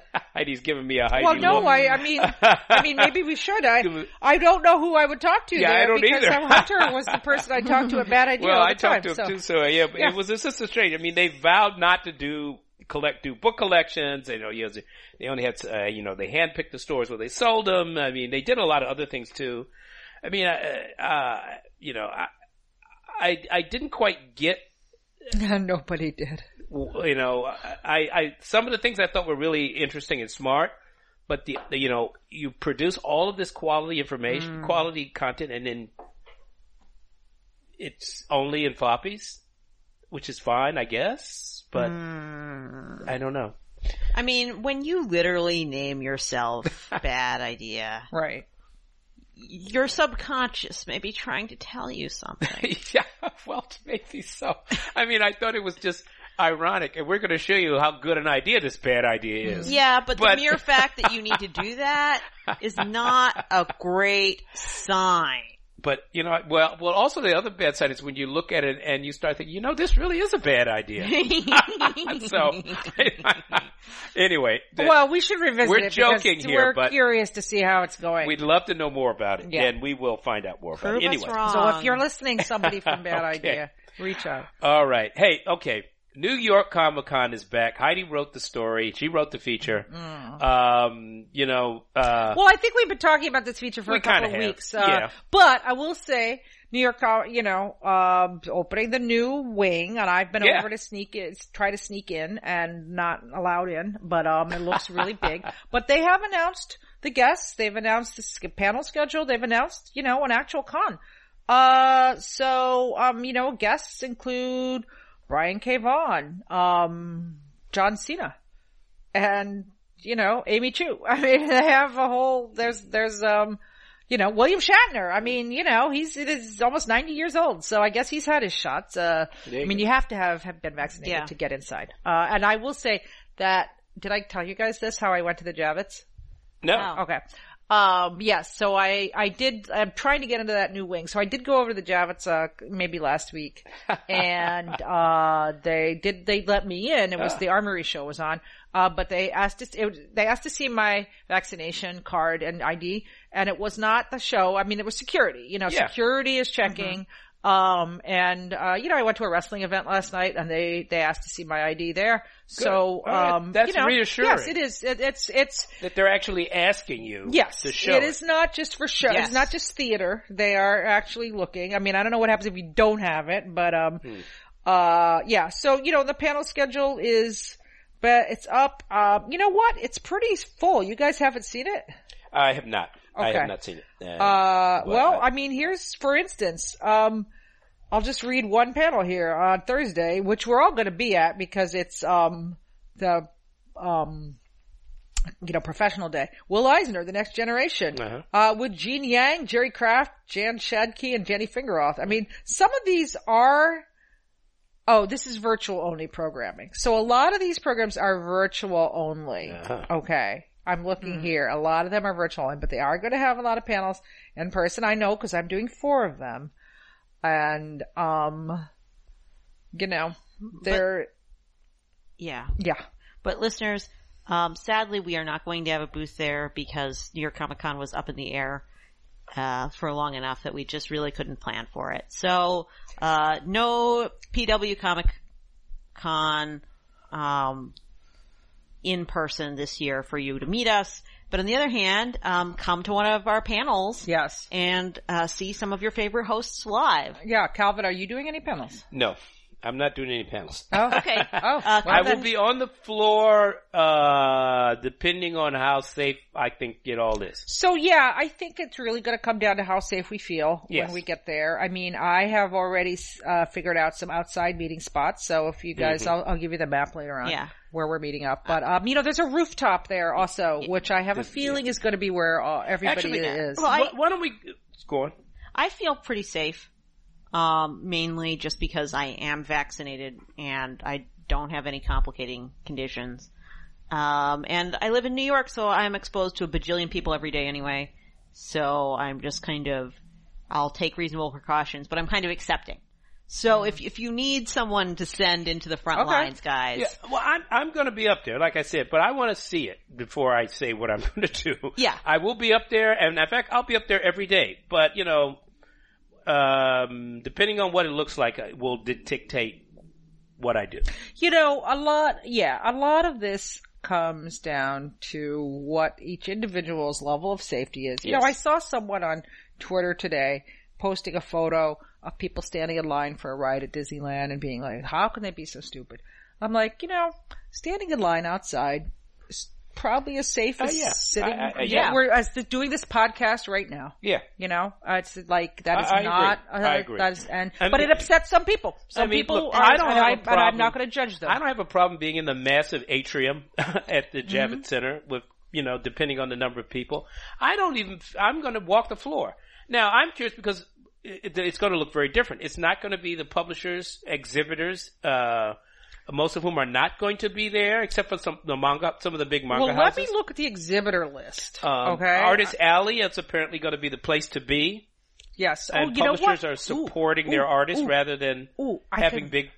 A: Heidi's giving me a Heidi
B: Well, no,
A: look.
B: I, I mean, I mean, maybe we should. I, I don't know who I would talk to
A: Yeah,
B: there
A: I don't
B: because
A: either.
B: Hunter was the person I talked to at Bad Idea
A: well, I
B: the time.
A: talked to him
B: so.
A: too, so yeah,
B: Yeah.
A: it was it's just so strange. I mean, they vowed not to do collect do book collections. You know, you know, they only had uh, you know they handpicked the stores where they sold them. I mean, they did a lot of other things too. I mean, uh, uh, you know, I, I I didn't quite get
B: Nobody did.
A: You know, I, I, some of the things I thought were really interesting and smart, but the, the you know, you produce all of this quality information, mm. quality content, and then it's only in floppies, which is fine, I guess, but mm. I don't know.
C: I mean, when you literally name yourself bad idea,
B: Right.
C: your subconscious may be trying to tell you something.
A: yeah, well, maybe so. I mean, I thought it was just ironic, and we're going to show you how good an idea this bad idea is. Mm-hmm.
C: Yeah, but,
A: But-
C: the mere fact that you need to do that is not a great sign.
A: But you know, well, well, also the other bad side is when you look at it and you start thinking, you know, this really is a bad idea. so, anyway, the-
B: Well, we should revisit
A: We're
B: it
A: joking here,
B: we're
A: but-
B: curious to see how it's going.
A: we'd love to know more about it,
B: Yeah.
A: and we will find out more about
C: Prove
A: it.
C: us
A: Anyway,
C: wrong.
B: so if you're listening, somebody from Bad
A: Okay.
B: Idea, reach out.
A: all right. Hey, okay. New York Comic Con is back. Heidi wrote the story. She wrote the feature. Um, you know, uh,
B: Well, I think we've been talking about this feature for a couple
A: kinda have,
B: weeks. Uh,
A: yeah.
B: But I will say, New York, you know, um, opening the new wing, and I've been
A: Yeah.
B: over to sneak in, try to sneak in, and not allowed in. But um, it looks really big. But they have announced the guests. They've announced the panel schedule. They've announced, you know, an actual con. Uh, so um, you know, guests include Brian K. Vaughan, um, John Cena, and you know, Amy Chu. I mean, they have a whole, there's, there's, um, you know, William Shatner. I mean, you know, he's, it is almost 90 years old. So I guess he's had his shots. Uh, I mean, you have to have, have been vaccinated
C: Yeah.
B: to get inside. Uh, and I will say that, did I tell you guys this, how I went to the Javits?
A: no.
C: Oh.
B: Okay. Um, yes, so I, I did, I'm trying to get into that new wing. So I did go over to the Javits, uh, maybe last week. and, uh, they did, they let me in. It was the Armory show was on. Uh, but they asked to, it, they asked to see my vaccination card and ID. And it was not the show. I mean, it was security. You know,
A: Yeah.
B: security is checking. Um, and, uh, you know, I went to a wrestling event last night and they, they asked to see my ID there. So,
A: All right.
B: um,
A: That's
B: you know,
A: reassuring.
B: Yes, it is. It, it's, it's,
A: That they're actually asking you
B: Yes,
A: to show
B: it is not just for show.
C: Yes.
B: It's not just theater. They are actually looking. I mean, I don't know what happens if you don't have it, but um,
A: Hmm.
B: uh, yeah. So you know, the panel schedule is, but it's up. Um, you know what? It's pretty full. You guys haven't seen it.
A: I have not. I have not seen it. Uh,
B: Uh, well,
A: I-
B: I mean, here's for instance, um, I'll just read one panel here on Thursday, which we're all going to be at because it's um the um you know professional day. Will Eisner, the next generation,
A: Uh-huh.
B: uh, with Gene Yang, Jerry Craft, Jan Shadkey, and Jenny Fingeroth. I mean, some of these are. Oh, this is virtual only programming. So a lot of these programs are virtual only.
A: Uh-huh.
B: Okay. I'm looking here. A lot of them are virtual only, but they are going to have a lot of panels in person. I know because I'm doing four of them. And, um, you know, they're,
C: Yeah.
B: yeah.
C: But listeners, um, sadly, we are not going to have a booth there because New York Comic Con was up in the air uh, for long enough that we just really couldn't plan for it. So, uh, no PW Comic Con um, in person this year for you to meet us. But on the other hand, um, come to one of our panels
B: Yes.
C: and uh, see some of your favorite hosts live.
B: Yeah. Calvin, are you doing any panels?
A: no, I'm not doing any panels.
B: Oh,
C: Okay.
B: Oh,
C: Uh,
B: well
A: I will
B: then-
A: be on the floor, uh, depending on how safe I think get all this.
B: So yeah, I think it's really going to come down to how safe we feel
A: Yes.
B: when we get there. I mean, I have already uh, figured out some outside meeting spots. So if you guys, I'll, I'll give you the map later on.
C: Yeah.
B: Where we're meeting up, but um, you know, there's a rooftop there also, which I have a feeling is going to be where uh, everybody
A: Actually,
B: is.
C: well, I-
A: why, why don't we go on?
C: I feel pretty safe. Um, mainly just because I am vaccinated and I don't have any complicating conditions. Um, and I live in New York, so I'm exposed to a bajillion people every day anyway. So I'm just kind of, I'll take reasonable precautions, but I'm kind of accepting. So if, if you need someone to send into the front
B: Okay.
C: lines, guys,
A: Yeah, well, I'm I'm going to be up there, like I said, but I want to see it before I say what I'm going to do.
C: Yeah.
A: I will be up there, and in fact, I'll be up there every day. But you know, um, depending on what it looks like, uh, will dictate what I do.
B: You know, a lot, yeah, a lot of this comes down to what each individual's level of safety is. You know, I saw someone on Twitter today posting a photo of people standing in line for a ride at Disneyland and being like, how can they be so stupid? I'm like, you know, standing in line outside is probably as safe
A: Oh,
B: as
A: yeah.
B: sitting,
A: I- I- yeah.
B: we're as the, doing this podcast right now.
A: Yeah.
B: You know, uh, it's like that is
A: I- I agree.
B: not. Uh,
A: I agree.
B: That is, and but it upsets some people. Some
A: mean,
B: people.
A: look,
B: are,
A: I don't
B: and
A: have a
B: I, and I'm not going to judge them.
A: I don't have a problem being in the massive atrium at the Javits
B: Mm-hmm.
A: Center with, you know, depending on the number of people. I don't even, I'm going to walk the floor. Now, I'm curious because it, it's going to look very different. It's not going to be the publishers, exhibitors, uh, most of whom are not going to be there, except for some the manga, some of the big manga
B: well, let me look at the exhibitor list.
A: Um,
B: okay.
A: Artist Alley, it's apparently going to be the place to be,
B: Yes.
A: and
B: oh, you know
A: publishers are supporting
B: Ooh,
A: their
B: ooh,
A: artists
B: ooh,
A: rather than having
B: can,
A: big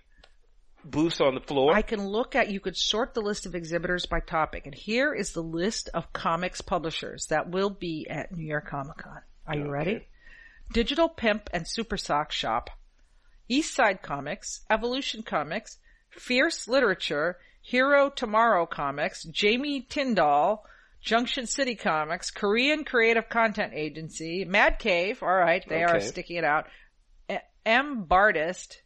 A: booths on the floor.
B: I can look at, you could sort the list of exhibitors by topic, and here is the list of comics publishers that will be at New York Comic Con. Are you
A: Okay.
B: ready? Digital Pimp and Super Sock Shop, East Side Comics, Evolution Comics, Fierce Literature, Hero Tomorrow Comics, Jamie Tyndall, Junction City Comics, Korean Creative Content Agency, Mad Cave, alright, they are sticking it out, M. Bardist,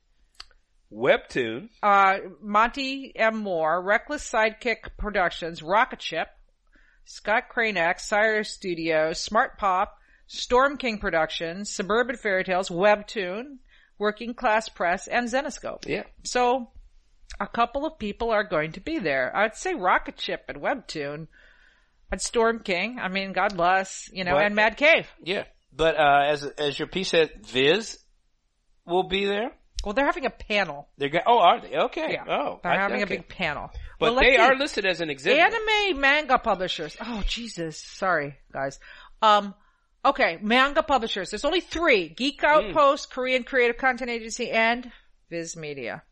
A: Webtoon,
B: uh, Monty M. Moore, Reckless Sidekick Productions, Rocket Ship, Scott Kranek, Sire Studios, Smart Pop, Storm King Productions, Suburban Fairy Tales, Webtoon, Working Class Press, and Zenescope.
A: yeah.
B: So, a couple of people are going to be there. I'd say Rocket Ship and Webtoon, and Storm King. I mean, God bless, you know,
A: But-
B: and Mad Cave.
A: Yeah, but uh, as as your piece said, Viz will be there.
B: Well, they're having a panel.
A: They're go- oh, are they? Okay.
B: Yeah.
A: Oh,
B: They're
A: I-
B: having
A: okay.
B: a big panel.
A: But
B: Well,
A: they are listed as an exhibit.
B: Anime manga publishers. Oh Jesus, sorry guys. Um, okay, manga publishers. There's only three: Geek Outpost, Korean Creative Content Agency, and Viz Media.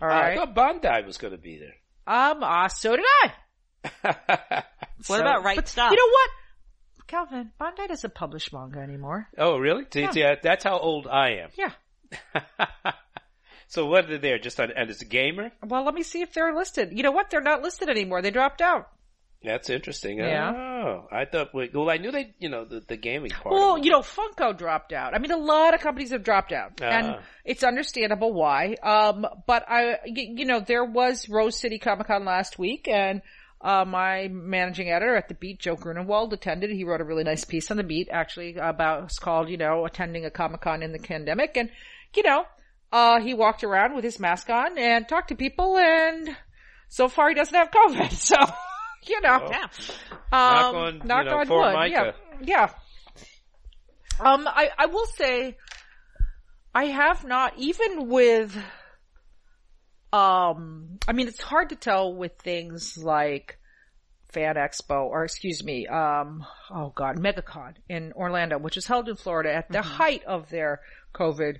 B: All
A: I thought Bandai was going to be there.
B: Um, uh, so did I.
C: What
B: So-
C: about Right
B: but
C: Stuff?
B: You know what, Calvin? Bandai doesn't publish manga anymore.
A: oh, really? See,
B: Yeah.
A: uh, that's how old I am.
B: Yeah.
A: so what are they there? Just on, and it's a gamer?
B: Well, let me see if they're listed. You know what? They're not listed anymore. They dropped out.
A: That's interesting.
B: Yeah.
A: Oh, I thought. Well, I knew they. You know, the, the gaming part.
B: Well, you know, Funko dropped out. I mean, a lot of companies have dropped out, and
A: Ah.
B: it's understandable why. Um, but I, you know, there was Rose City Comic Con last week, and uh, my managing editor at the Beat, Joe Grunenwald, attended. He wrote a really nice piece on the Beat, actually, about it's called, you know, attending a Comic Con in the pandemic, and you know, uh, he walked around with his mask on and talked to people, and so far he doesn't have COVID, so. You know,
A: Oh.
C: Yeah.
A: Knock
B: um,
A: on, you
B: knock
A: know,
B: on wood.
A: Micah.
B: Yeah, yeah. Um, I I will say, I have not even with. Um, I mean, it's hard to tell with things like Fan Expo, or excuse me, um, oh god, MegaCon in Orlando, which is held in Florida at the height of their COVID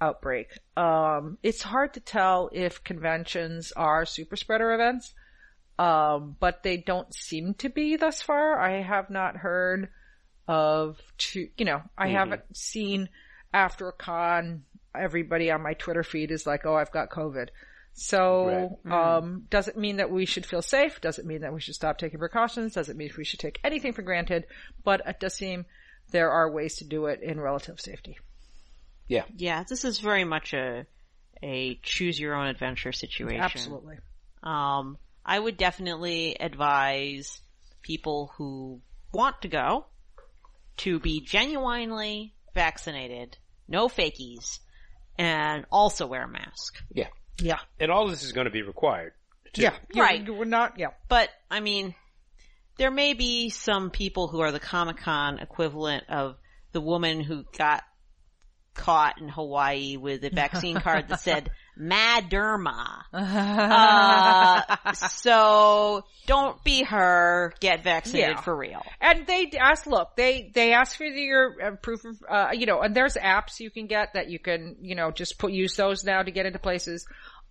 B: outbreak. Um, it's hard to tell if conventions are super spreader events. Um, but they don't seem to be thus far. I have not heard of two, you know, I haven't seen after a con, everybody on my Twitter feed is like, oh, I've got COVID. So, um, does it mean that we should feel safe? Does it mean that we should stop taking precautions? Does it mean we should take anything for granted? But it does seem there are ways to do it in relative safety.
A: Yeah.
C: Yeah, this is very much a a choose your own adventure situation.
B: Absolutely.
C: Um, I would definitely advise people who want to go to be genuinely vaccinated, no fakies, and also wear a mask.
A: Yeah.
B: Yeah.
A: And all this is going to be required. too.
B: Yeah.
C: Right.
B: We're not, yeah.
C: But, I mean, there may be some people who are the Comic Con equivalent of the woman who got caught in Hawaii with a vaccine card that said Maderna. Uh, so don't be her. Get vaccinated
B: Yeah.
C: for real.
B: And they ask, look, they, they ask for your uh, proof of, uh, you know, and there's apps you can get that you can, you know, just put, use those now to get into places.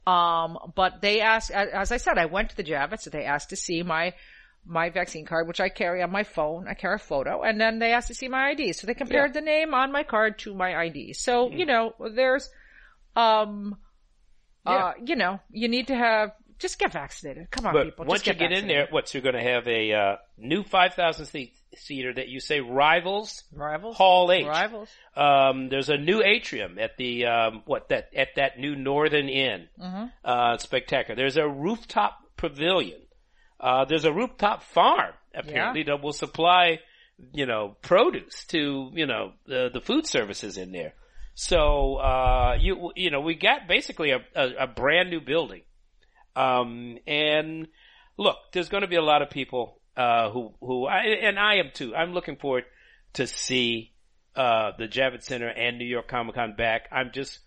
B: Um, but they ask, as, as I said, I went to the Javits and they asked to see my, my vaccine card, which I carry on my phone. I carry a photo and then they asked to see my ID. So they compared the name on my card to my ID. So, you know, there's, um, uh, you know, you need to have just get vaccinated. Come on,
A: But
B: people.
A: once
B: just
A: you
B: get
A: get in there,
B: vaccinated.
A: what, you're going to have a uh, new 5,000 seat seater that you say rivals
B: rivals,
A: Hall H.
B: rivals.
A: Um, there's a new atrium at the um, what that at that new Northern Inn.
B: Mm-hmm.
A: Uh, spectacular. There's a rooftop pavilion. Uh, there's a rooftop farm apparently that will supply, you know, produce to you know the the food services in there. So uh, you you know we got basically a, a, a brand new building. Um, and look, there's going to be a lot of people uh, who who I, and I am too. I'm looking forward to see uh, the Javits Center and New York Comic Con back. I'm just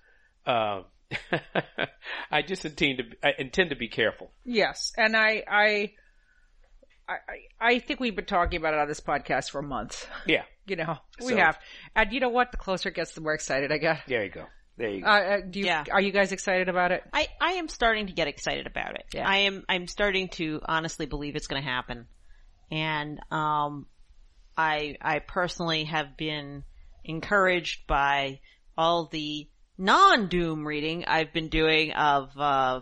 A: uh, I just intend to I intend to be careful.
B: Yes, and I, I, I, I think we've been talking about it on this podcast for months.
A: Yeah,
B: You know, we
A: So-
B: have, and you know what? The closer it gets, the more excited I get.
A: there you go. There you go.
B: Uh, uh, do you,
C: Yeah.
B: are you guys excited about it?
C: I, I am starting to get excited about it.
B: Yeah.
C: I am I'm starting to honestly believe it's going to happen, and um, I I personally have been encouraged by all the non doom reading I've been doing of uh,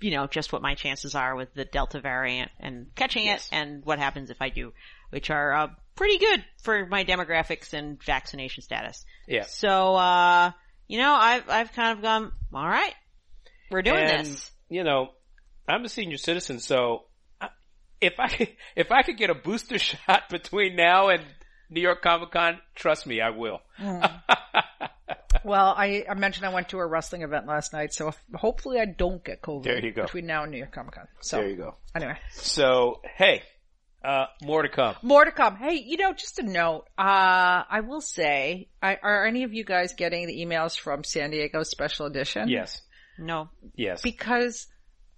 C: you know just what my chances are with the Delta variant and catching
A: Yes.
C: it, and what happens if I do, which are uh, pretty good for my demographics and vaccination status.
A: yeah.
C: So, uh, you know, I've, I've kind of gone, all right, we're doing
A: and,
C: this.
A: You know, I'm a senior citizen, so if I could, if I could get a booster shot between now and New York Comic Con, trust me, I will.
B: Well, I, I mentioned I went to a wrestling event last night, so if, hopefully I don't get COVID
A: There you go.
B: between now and New York Comic Con. So
A: there you go.
B: anyway,
A: So, hey, uh, more to come.
B: more to come. Hey, you know, just a note. Uh, I will say, I, are any of you guys getting the emails from San Diego Special Edition?
A: Yes.
C: No.
A: Yes.
B: because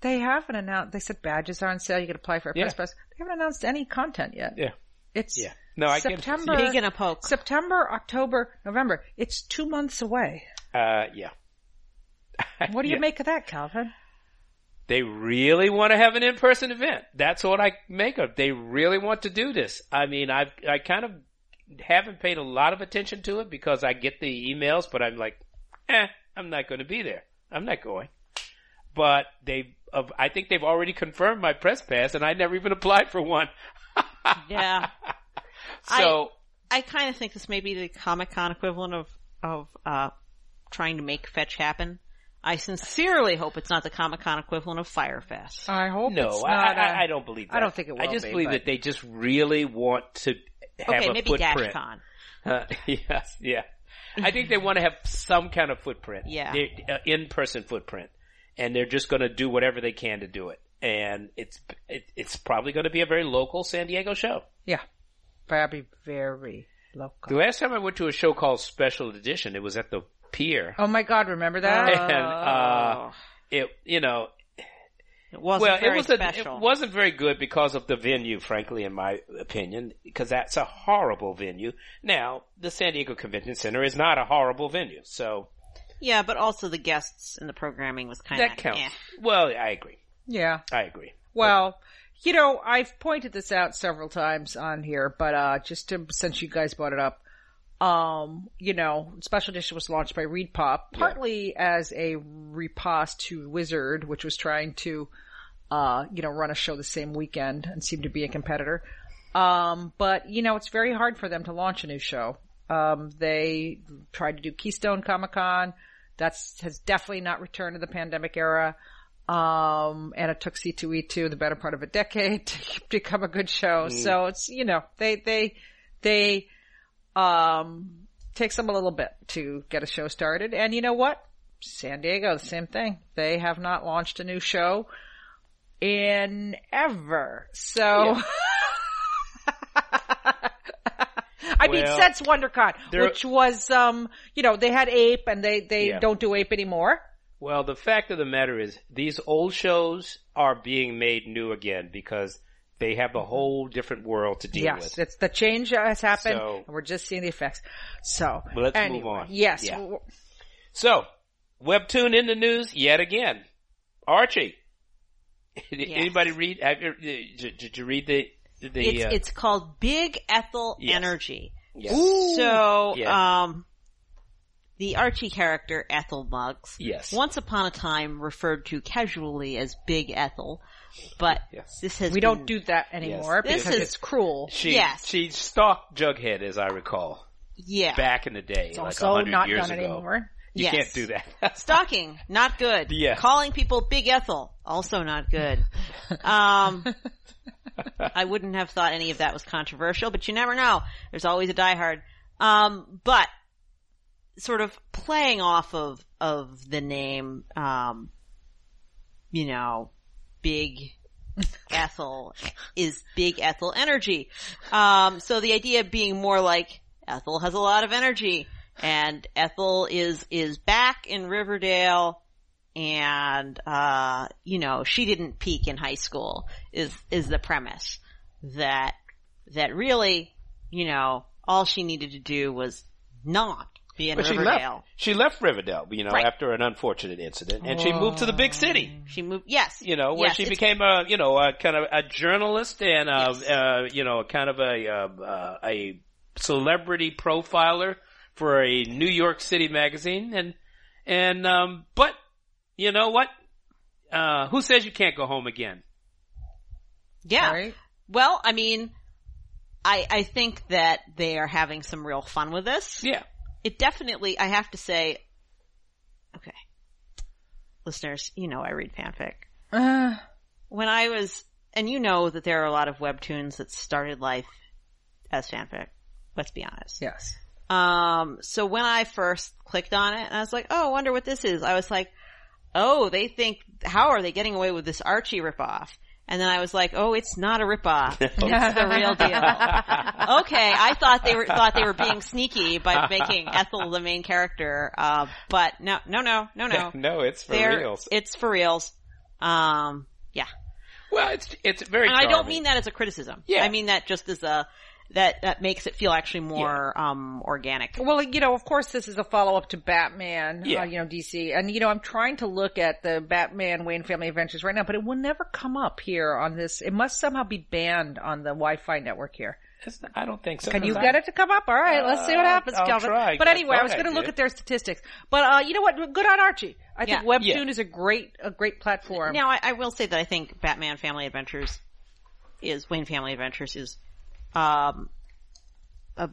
B: they haven't announced. They said badges are on sale. You can apply for a
A: Yeah.
B: press pass. They haven't announced any content yet.
A: Yeah.
B: It's
A: Yeah. No, I get it.
B: September.
C: Pig in a poke.
B: September, October, November. It's two months away.
A: Uh, yeah.
B: What do you
A: Yeah.
B: make of that, Calvin?
A: They really want to have an in-person event. That's what I make of. They really want to do this. I mean, I've, I kind of haven't paid a lot of attention to it because I get the emails, but I'm like, eh, I'm not going to be there. I'm not going. But they, uh, I think they've already confirmed my press pass and I never even applied for one.
C: Yeah.
A: So,
C: I kind of think this may be the Comic Con equivalent of, of, uh, trying to make fetch happen. I sincerely hope it's not the Comic Con equivalent of Fyre Fest.
B: I hope
A: no,
B: it's
A: I,
B: not.
A: I,
B: uh,
A: I don't believe that.
B: I don't think it will I
A: just
B: be,
A: believe
B: but-
A: that they just really want to have
C: okay,
A: a
C: maybe
A: footprint.
C: DashCon.
A: Uh, yes, yeah. I think they want to have some kind of footprint.
C: Yeah.
A: Uh, in-person footprint. And they're just going to do whatever they can to do it. And it's, it, it's probably going to be a very local San Diego show.
B: Yeah, probably very local.
A: The last time I went to a show called Special Edition, it was at the pier.
B: Oh my God! Remember that?
A: And, uh, it, you know,
C: It wasn't
A: well, it
C: very
A: was a,
C: special.
A: it wasn't very good because of the venue, frankly, in my opinion, because that's a horrible venue. Now, the San Diego Convention Center is not a horrible venue, so
C: yeah, but also the guests and the programming was kind of
A: that counts. Well, I agree.
B: yeah.
A: I agree.
B: Well, you know, I've pointed this out several times on here, but uh just to since you guys brought it up, um, you know, Special Edition was launched by ReedPop, partly as a riposte to Wizard, which was trying to uh, you know, run a show the same weekend and seem to be a competitor. Um, but you know, it's very hard for them to launch a new show. Um, they tried to do Keystone Comic Con. That's has definitely not returned to the pandemic era. Um, and it took C2E2 the better part of a decade to become a good show. So it's, you know, they, they, they, um, takes them a little bit to get a show started. And you know what? San Diego, the same thing. They have not launched a new show in ever. So, I mean,
A: Well,
B: since WonderCon, which was, um, you know, they had Ape and they, they
A: Yeah.
B: don't do Ape anymore.
A: Well, the fact of the matter is, these old shows are being made new again because they have a whole different world to deal
B: Yes,
A: with.
B: it's the change that has happened,
A: So-
B: and we're just seeing the effects. So,
A: Well, let's
B: anyway,
A: move on.
B: Yes,
A: Yeah.
B: w-
A: So, Webtoon in the news yet again. Archie, anybody read? Have you, did, did you read the the?
C: It's,
A: uh,
C: it's called Big Ethel
A: Yes.
C: Energy.
A: yes.
C: So,
A: Yeah.
C: um, the Archie character Ethel Muggs.
A: Yes.
C: Once upon a time referred to casually as Big Ethel, but
A: Yes.
C: this has
B: We
C: been-
B: don't do that anymore
C: This
B: because
C: is-
B: it's cruel.
A: She
C: Yes.
A: she stalked Jughead, as I recall,
C: yeah
A: back in the day,
B: It's
A: like
B: also
A: 100
B: not
A: years
B: done
A: ago.
B: anymore.
A: You
C: Yes.
A: can't do that.
C: Stalking, not good.
A: Yeah.
C: Calling people Big Ethel, also not good. Um, I wouldn't have thought any of that was controversial, but you never know. There's always a diehard. Um, but sort of playing off of of the name, um, you know, Big Ethel is Big Ethel energy. Um, so the idea being more like Ethel has a lot of energy and Ethel is, is back in Riverdale and, uh, you know, she didn't peak in high school is, is the premise that, that really, you know, all she needed to do was not be in
A: But she left. She left Riverdale, you know,
C: Right.
A: after an unfortunate incident, and she moved to the big city.
C: She moved, yes.
A: You know, where
C: Yes,
A: she became a, you know, a kind of a journalist and a,
C: Yes.
A: uh, you know, kind of a, uh, uh, a celebrity profiler for a New York City magazine, and and um, but you know what? Uh, who says you can't go home again?
C: Yeah.
B: Right?
C: Well, I mean, I, I think that they are having some real fun with this.
A: Yeah,
C: It definitely, I have to say, okay. Listeners, you know I read fanfic.
B: Uh,
C: When I was, and you know that there are a lot of webtoons that started life as fanfic. Let's be honest.
B: yes.
C: Um, so when I first clicked on it, and I was like, oh, I wonder what this is. I was like, oh, they think, how are they getting away with this Archie ripoff? And then I was like, oh, it's not a ripoff. It's the real deal. okay, I thought they were thought they were being sneaky by making Ethel the main character, uh, but no, no, no, no, no.
A: no, it's for
C: They're-
A: reals.
C: It's for reals. Um, yeah,
A: Well, it's it's very.
C: and I don't mean that as a criticism.
A: Yeah.
C: I mean that just as a that that makes it feel actually more um organic.
B: Well, you know, of course, this is a follow up to Batman.
A: Yeah.
B: Uh, you know, DC, and you know, I'm trying to look at the Batman Wayne Family Adventures right now, but it will never come up here on this. It must somehow be banned on the Wi-Fi network here.
A: Not- I don't think so.
B: Can you
A: 'cause
B: get
A: I-
B: it to come up? All right, let's see what
A: Uh,
B: happens,
A: I'll
B: Calvin.
A: try.
B: But anyway, I
A: thought
B: was going to look at their statistics. But uh, you know what? Good on Archie. I think Webtoon
A: Yeah.
B: is a great, a great platform.
C: Now, I, I will say that I think Batman Family Adventures is Wayne Family Adventures is um a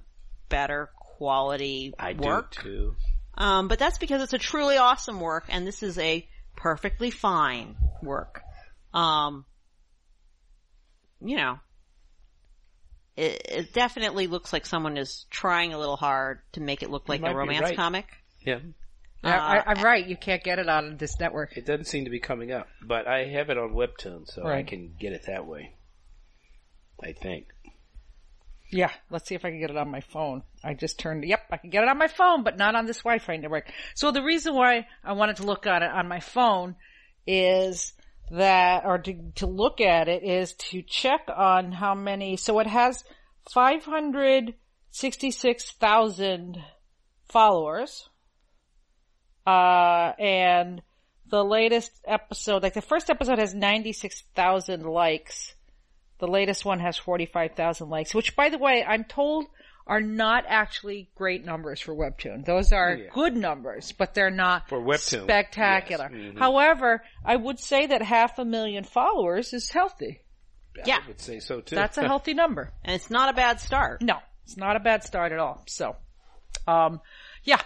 C: better quality
A: I
C: work.
A: do too.
C: Um, but that's because it's a truly awesome work, and this is a perfectly fine work. Um, you know, it, it definitely looks like someone is trying a little hard to make it look like a romance
A: right.
C: comic.
A: Yeah,
B: Yeah,
C: Uh,
B: I, I'm right. You can't get it on this network.
A: it doesn't seem to be coming up, but I have it on Webtoon, so I can get it that way. I think.
B: Yeah, let's see if I can get it on my phone. I just turned, yep, I can get it on my phone, but not on this Wi-Fi network. So the reason why I wanted to look at it on my phone is that, or to, to look at it is to check on how many, so it has 566,000 followers. Uh, and the latest episode, like the first episode has 96,000 likes. The latest one has 45,000 likes, which by the way, I'm told are not actually great numbers for Webtoon. Those are
A: Yeah.
B: good numbers, but they're not
A: For Webtoon,
B: spectacular.
A: yes. Mhm.
B: However, I would say that half a million followers is healthy.
C: Yeah.
A: I would say so too.
B: That's a healthy number.
C: And it's not a bad start.
B: No, it's not a bad start at all. So, um, yeah,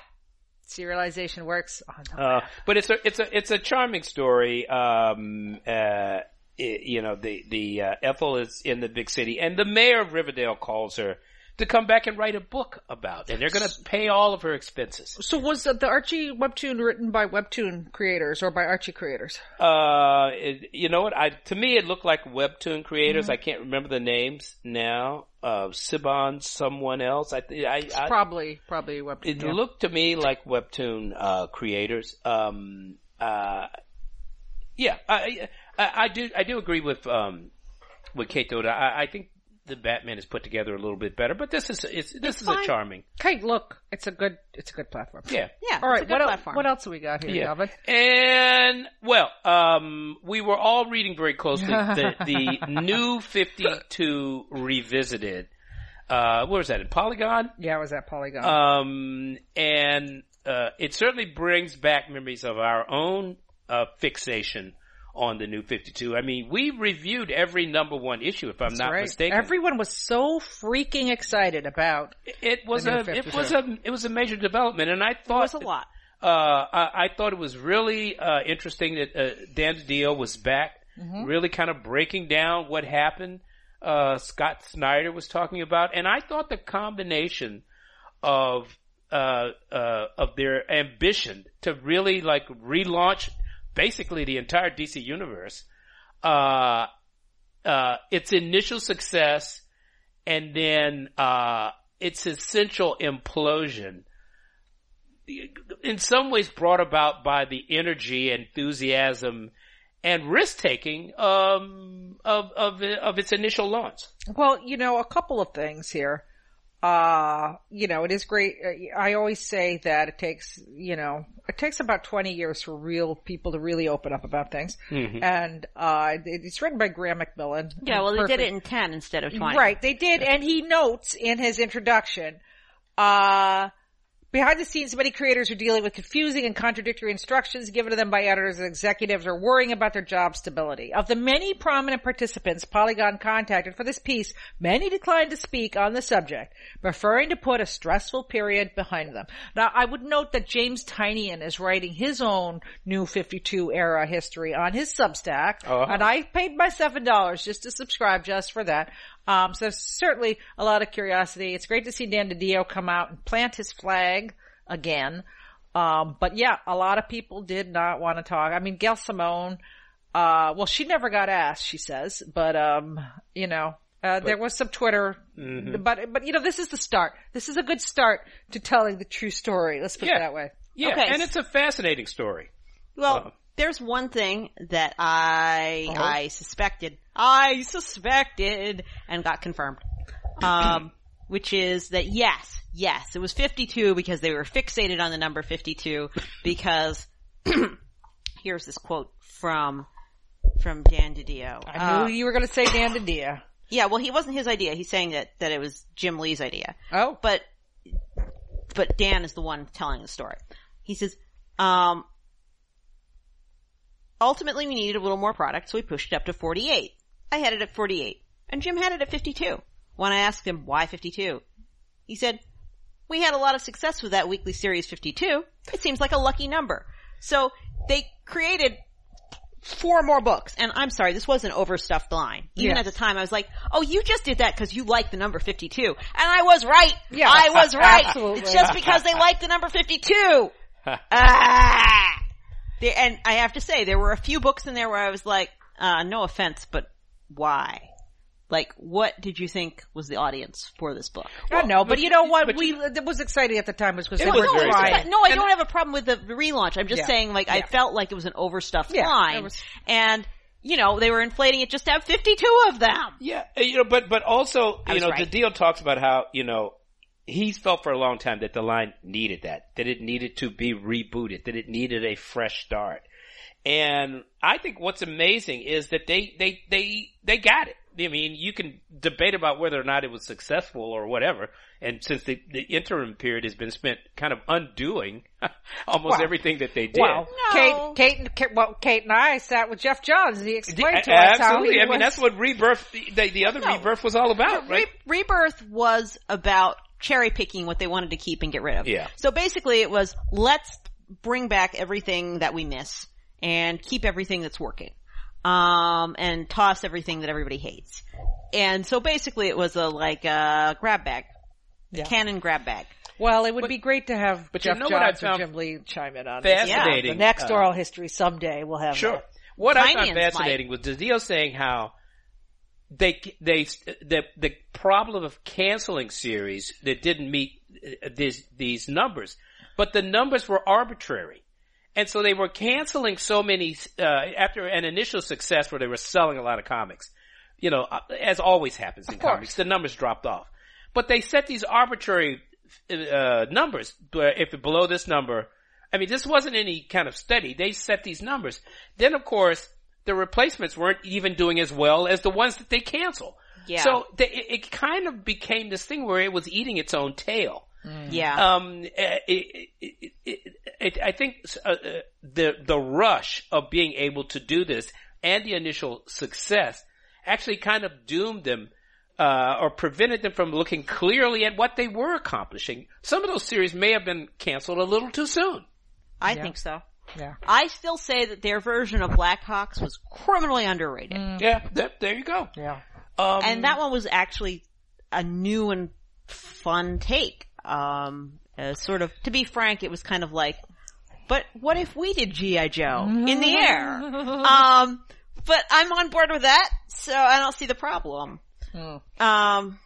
B: serialization works. Oh, no.
A: Uh, but it's a it's a it's a charming story. Um, uh, i you know, the the uh, Ethel is in the big city, and the mayor of Riverdale calls her to come back and write a book about, and they're going to pay all of her expenses.
B: So was the Archie webtoon written by webtoon creators or by Archie creators?
A: Uh, it, you know what? I to me it looked like webtoon creators.
B: Mm-hmm.
A: I can't remember the names now. Uh, Siobhan, someone else. I I, I
B: Probably, probably webtoon.
A: it
B: yeah.
A: looked to me like webtoon uh, creators. Um, uh, yeah, I, I, I do I do agree with um, with Kate Doda. I, I think the Batman is put together a little bit better, but this is it's, this
C: It's
A: is
C: fine.
A: a charming.
B: Hey, look, it's a good, it's a good platform.
A: Yeah.
C: Yeah.
B: All right,
C: it's a good
B: what, el-
C: platform.
B: what else do we got here,
A: Yeah.
B: Calvin?
A: And well, um, we were all reading very closely the, the new Fifty Two revisited. Uh, where was that in Polygon?
B: Yeah, it was that Polygon.
A: Um, and uh, it certainly brings back memories of our own uh, fixation on the new 52. I mean, we reviewed every number one issue, if I'm not
B: Right.
A: mistaken.
B: Everyone was so freaking excited about.
A: it was
B: the new
A: a, it was a, it was a major development, and I thought
C: It
A: thought
C: was a lot.
A: uh, I, I thought it was really uh, interesting that uh, Dan DiDio was back, really kind of breaking down what happened. Uh, Scott Snyder was talking about, and I thought the combination of uh, uh, of their ambition to really like relaunch basically the entire DC universe, uh, uh, its initial success, and then uh, its essential implosion in some ways brought about by the energy, enthusiasm, and risk taking um, of of of its initial launch.
B: Well, you know, a couple of things here. Uh, you know, it is great. uh, I always say that it takes, you know, it takes about 20 years for real people to really open up about things. And, uh, it's written by Graeme McMillan.
C: Yeah, well, they did it in 10 instead of 20.
B: Right, they did, and he notes in his introduction, uh, behind the scenes, many creators are dealing with confusing and contradictory instructions given to them by editors and executives or worrying about their job stability. Of the many prominent participants Polygon contacted for this piece, many declined to speak on the subject, preferring to put a stressful period behind them. Now, I would note that James Tynion is writing his own new 52 era history on his Substack,
A: Oh.
B: and I paid my seven dollars just to subscribe just for that. Um, so certainly a lot of curiosity. It's great to see Dan DiDio come out and plant his flag again. Um, but yeah, a lot of people did not want to talk. I mean, Gail Simone, uh, well, she never got asked, she says, but, um, you know, uh, there was some Twitter,
A: Mm-hmm.
B: but, but, you know, this is the start. This is a good start to telling the true story. Let's put
A: Yeah.
B: it that way.
A: Yeah,
C: Okay.
A: and it's a fascinating story.
C: Well,
A: Uh-huh.
C: There's one thing that I
B: Uh-huh.
C: I suspected, I suspected, and got confirmed, um, which is that yes, yes, it was 52 because they were fixated on the number 52 because here's this quote from from Dan DiDio.
B: I
C: Uh,
B: knew you were going to say Dan DiDio.
C: yeah, well, he wasn't his idea. He's saying that that it was Jim Lee's idea
B: Oh,
C: but but Dan is the one telling the story. He says, um, ultimately we needed a little more product, so we pushed it up to 48. I had it at 48, and Jim had it at 52. When I asked him why 52, he said, "We had a lot of success with that weekly series 52. It seems like a lucky number." So they created four more books. And I'm sorry, this was an overstuffed line. Even
B: Yes.
C: at the time, I was like, "Oh, you just did that because you like the number 52," and I was right.
B: Yeah,
C: I was right.
B: absolutely.
C: It's just because they like the number 52. ah! There, and I have to say, there were a few books in there where I was like, uh, no offense, but why? Like, what did you think was the audience for this book?
B: I don't know, but,
A: but-
B: you know what? we
A: you-
B: it was exciting at the time was because
A: It
B: they
A: was
B: were
A: very
B: trying.
A: exciting.
C: No, I
A: And-
C: don't have a problem with the relaunch. I'm just
B: Yeah.
C: saying, like, I felt like it was an overstuffed
B: Yeah,
C: line.
B: was-
C: And, you know, they were inflating it just to have 52 of them.
A: Yeah, uh, you know, but but also,
C: I
A: you know,
C: right.
A: DiDio talks about how you know he's felt for a long time that the line needed that, that it needed to be rebooted, that it needed a fresh start. And I think what's amazing is that they they they they got it. I mean, you can debate about whether or not it was successful or whatever. And since the, the interim period has been spent kind of undoing almost
B: Wow.
A: everything that they did.
B: Well,
C: No.
B: Kate, Kate, and- Kate, well, Kate and I sat with Geoff Johns. and He
A: The-
B: explained to us how
A: absolutely.
B: he
A: I mean, that's what rebirth, the, the other
C: No.
A: rebirth was all about, right?
C: Re- Rebirth was about cherry picking what they wanted to keep and get rid of.
A: Yeah.
C: So basically it was, let's bring back everything that we miss and keep everything that's working. Um, and toss everything that everybody hates. And so basically it was a, like, a grab bag.
B: Yeah.
C: Canon grab bag.
B: Well, it would be great to have
A: but you
B: Geoff
A: know what I
B: Johns or Jim Lee chime in on this.
A: fascinating,
B: The next
A: uh,
B: oral history someday we'll have.
A: Sure.
B: that.
A: What I
C: Tinians
A: found
C: might.
A: fascinating was DiDio saying how they they the the problem of canceling series that didn't meet uh, these these numbers, but the numbers were arbitrary, and so they were canceling so many uh, after an initial success where they were selling a lot of comics. You know, uh, as always happens in comics, the numbers dropped off, but they set these arbitrary uh, numbers. If below this number, I mean, this wasn't any kind of study. They set these numbers. Then, of course, the replacements weren't even doing as well as the ones that they cancel.
C: Yeah.
A: So they, it, it kind of became this thing where it was eating its own tail.
C: Yeah.
A: Um, eh, it, it, it, it, I think uh, uh, the the rush of being able to do this and the initial success actually kind of doomed them uh, or prevented them from looking clearly at what they were accomplishing. Some of those series may have been canceled a little too soon.
C: I
B: Yeah.
C: think so.
B: Yeah.
C: I still say that their version of Black Hawks was criminally underrated.
A: Yeah, that, there you go.
B: Yeah.
A: Um,
C: And that one was actually a new and fun take. Um, uh, sort of, to be frank, it was kind of like, but what if we did G.I. Joe in the air? Um, but I'm on board with that, so I don't see the problem. Um,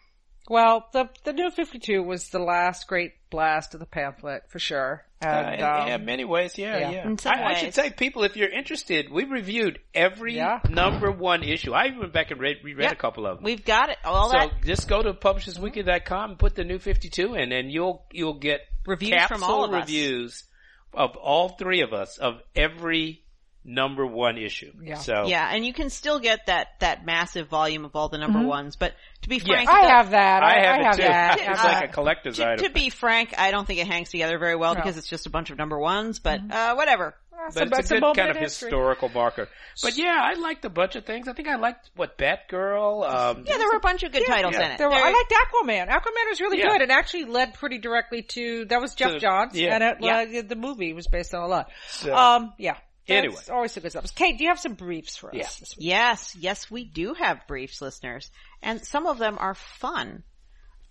B: Well, the the new Fifty Two was the last great blast of the pamphlet for sure.
A: Uh,
B: And,
A: in,
B: um,
A: yeah, many ways, yeah,
B: yeah.
A: yeah.
C: In some
A: I, I should say, people, if you're interested, we reviewed every
B: Yeah.
A: number one issue. I even went back and read, reread
C: Yep.
A: a couple of them.
C: we've got it, all
A: so
C: that.
A: just go to publishersweekly.com and put the new 52 in and you'll, you'll get
C: Reviews from all of us.
A: reviews of all three of us of every number one issue.
B: Yeah.
A: So,
C: Yeah, and you can still get that, that massive volume of all the number ones, but to be frank,
B: I
C: it
B: have that.
A: I have it too.
B: that.
A: It's
B: Uh,
A: like a collector's
C: to,
A: item.
C: to be frank, I don't think it hangs together very well
B: No.
C: because it's just a bunch of number ones, but, uh, whatever.
B: that's
A: but
B: a-
A: it's a good kind of
B: history.
A: historical marker. But yeah, I liked a bunch of things. I think I liked what Batgirl. Um,
C: Yeah, there were a bunch of good titles
A: yeah.
C: in it.
B: There were,
C: There-
B: I liked Aquaman. Aquaman was really
A: Yeah.
B: good and actually led pretty directly to, that was Geoff
A: To-
B: Johns
A: yeah.
B: and it,
C: Yeah.
B: uh, the movie was based on a lot.
A: So-
B: um, yeah. That's
A: Anyway.
B: always a good stuff. Kate, do you have some briefs for us
A: Yeah.
B: this week?
C: Yes, yes, we do have briefs, listeners, and some of them are fun.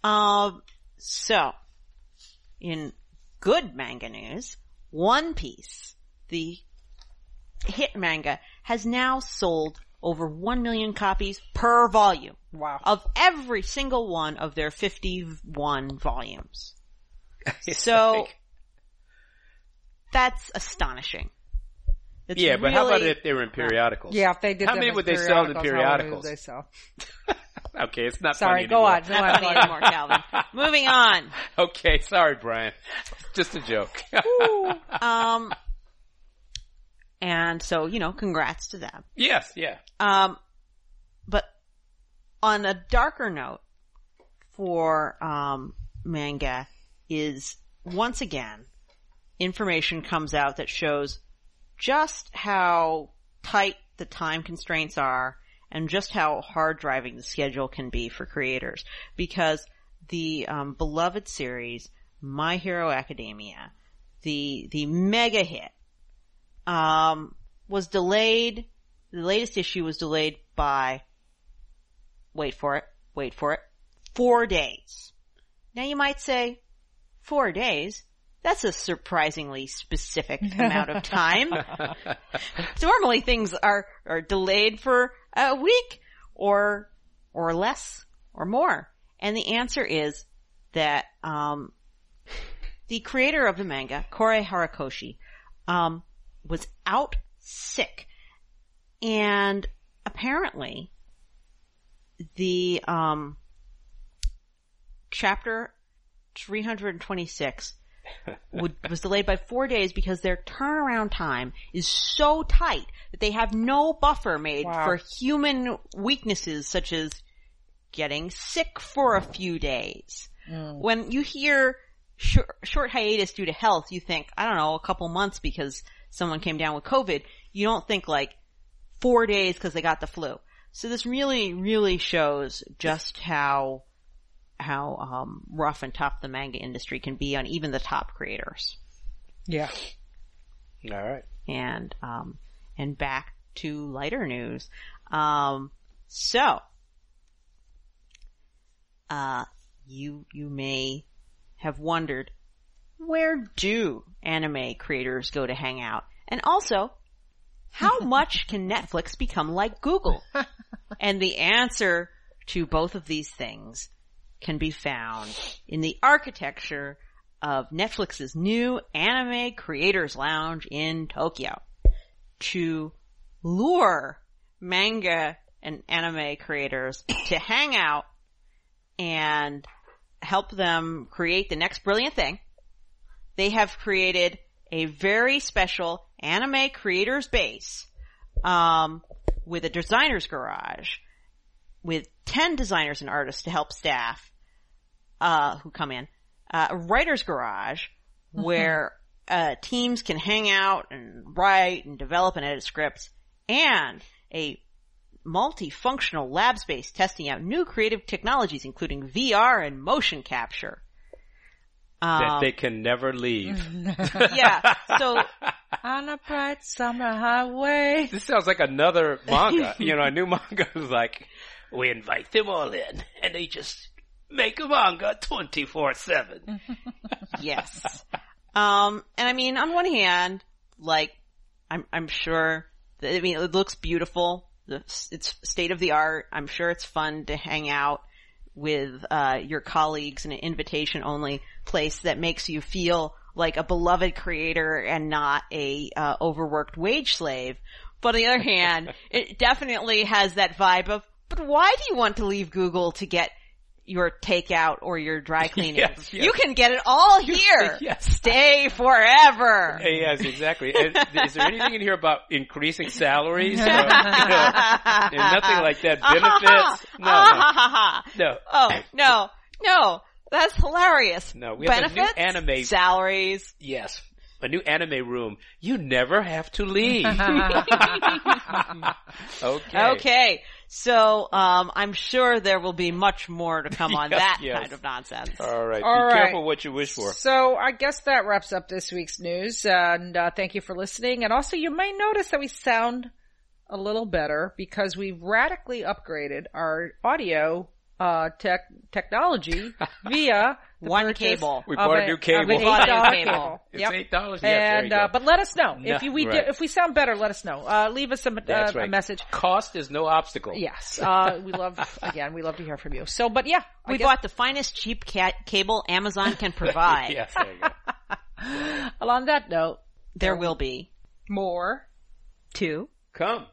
C: Um, so, in good manga news, One Piece, the hit manga, has now sold over 1 million copies per volume
B: Wow.
C: of every single one of their 51 volumes. So, that's astonishing. It's
A: yeah, but how about if they were in periodicals?
B: Yeah, if they did
A: How many would they sell in
B: periodicals, how many
A: periodicals?
B: would they sell?
A: Okay, it's not
B: Sorry,
A: funny
B: go
A: anymore.
B: on. Go
C: Not
B: on,
C: funny anymore, Calvin. Moving on.
A: Okay, sorry, Brian. Just a joke.
C: Um, and so, you know, congrats to them.
A: yes, yeah.
C: Um, but on a darker note for, um, manga is once again, information comes out that shows just how tight the time constraints are and just how hard driving the schedule can be for creators because the um, beloved series My Hero Academia, the the mega hit, um, was delayed. The latest issue was delayed by wait for it, wait for it, four days. Now you might say, four days? That's a surprisingly specific amount of time. Normally things are, are delayed for a week or, or less or more. And the answer is that, um, the creator of the manga, Kohei Horikoshi, um, was out sick. And apparently the, um, chapter 326 would, was delayed by four days because their turnaround time is so tight that they have no buffer made
B: Wow.
C: for human weaknesses such as getting sick for a few days. Mm. When you hear short, short hiatus due to health, you think, I don't know, a couple months because someone came down with COVID. You don't think like four days because they got the flu. So this really, really shows just how how um, rough and tough the manga industry can be on even the top creators.
B: Yeah.
A: All right.
C: And um, and back to lighter news. Um, so, uh, you you may have wondered where do anime creators go to hang out, and also how much can Netflix become like Google? and the answer to both of these things can be found in the architecture of Netflix's new anime creators lounge in Tokyo to lure manga and anime creators to hang out and help them create the next brilliant thing. They have created a very special anime creators base um, with a designer's garage with 10 designers and artists to help staff uh, who come in uh, a writer's garage where uh, teams can hang out and write and develop and edit scripts, and a multifunctional lab space testing out new creative technologies, including VR and motion capture.
A: that
C: Um,
A: they can never leave.
C: yeah. So
B: On a bright summer highway.
A: This sounds like another manga. you know, a new manga is like, we invite them all in, and they just make a manga 24-7.
C: yes. Um, and I mean, on one hand, like, I'm, I'm sure, that, I mean, it looks beautiful. The- It's state of the art. I'm sure it's fun to hang out with, uh, your colleagues in an invitation only place that makes you feel like a beloved creator and not a, uh, overworked wage slave. But on the other hand, it definitely has that vibe of, but why do you want to leave Google to get your takeout or your dry cleaning?
A: Yes, yes.
C: You can get it all here.
A: Yes.
C: Stay forever.
A: Yes, exactly. And is there anything in here about increasing salaries? Or, you know, nothing like that. Benefits? No, no, ah, no.
C: oh, no, no. That's hilarious.
A: No, we have a new anime-
C: salaries.
A: Yes. A new anime room. You never have to leave. okay.
C: Okay. So, um, I'm sure there will be much more to come on
A: Yes,
C: that
A: yes.
C: kind of nonsense.
A: All right.
B: All
A: Be
B: right.
A: careful what you wish for.
B: So I guess that wraps up this week's news, and uh, thank you for listening. And also, you may notice that we sound a little better because we've radically upgraded our audio uh, tech technology via the
C: One
B: purchase
C: cable.
A: We bought a new cable. We
C: bought a new
B: $8
C: cable.
B: cable.
A: It's
B: Yep.
A: eight dollars. Yes,
B: And uh, but let us know
A: No,
B: if you, we
A: right.
B: do, if we sound better. Let us know. Uh, leave us a, uh,
A: That's
B: a message.
A: Cost is no obstacle.
B: Yes, uh, we love again. We love to hear from you. So, but yeah,
C: We
B: guess-
C: bought the finest cheap cat cable Amazon can provide.
A: yes, there you go.
B: Well, on that note,
C: There will be
B: more
C: to
A: Come.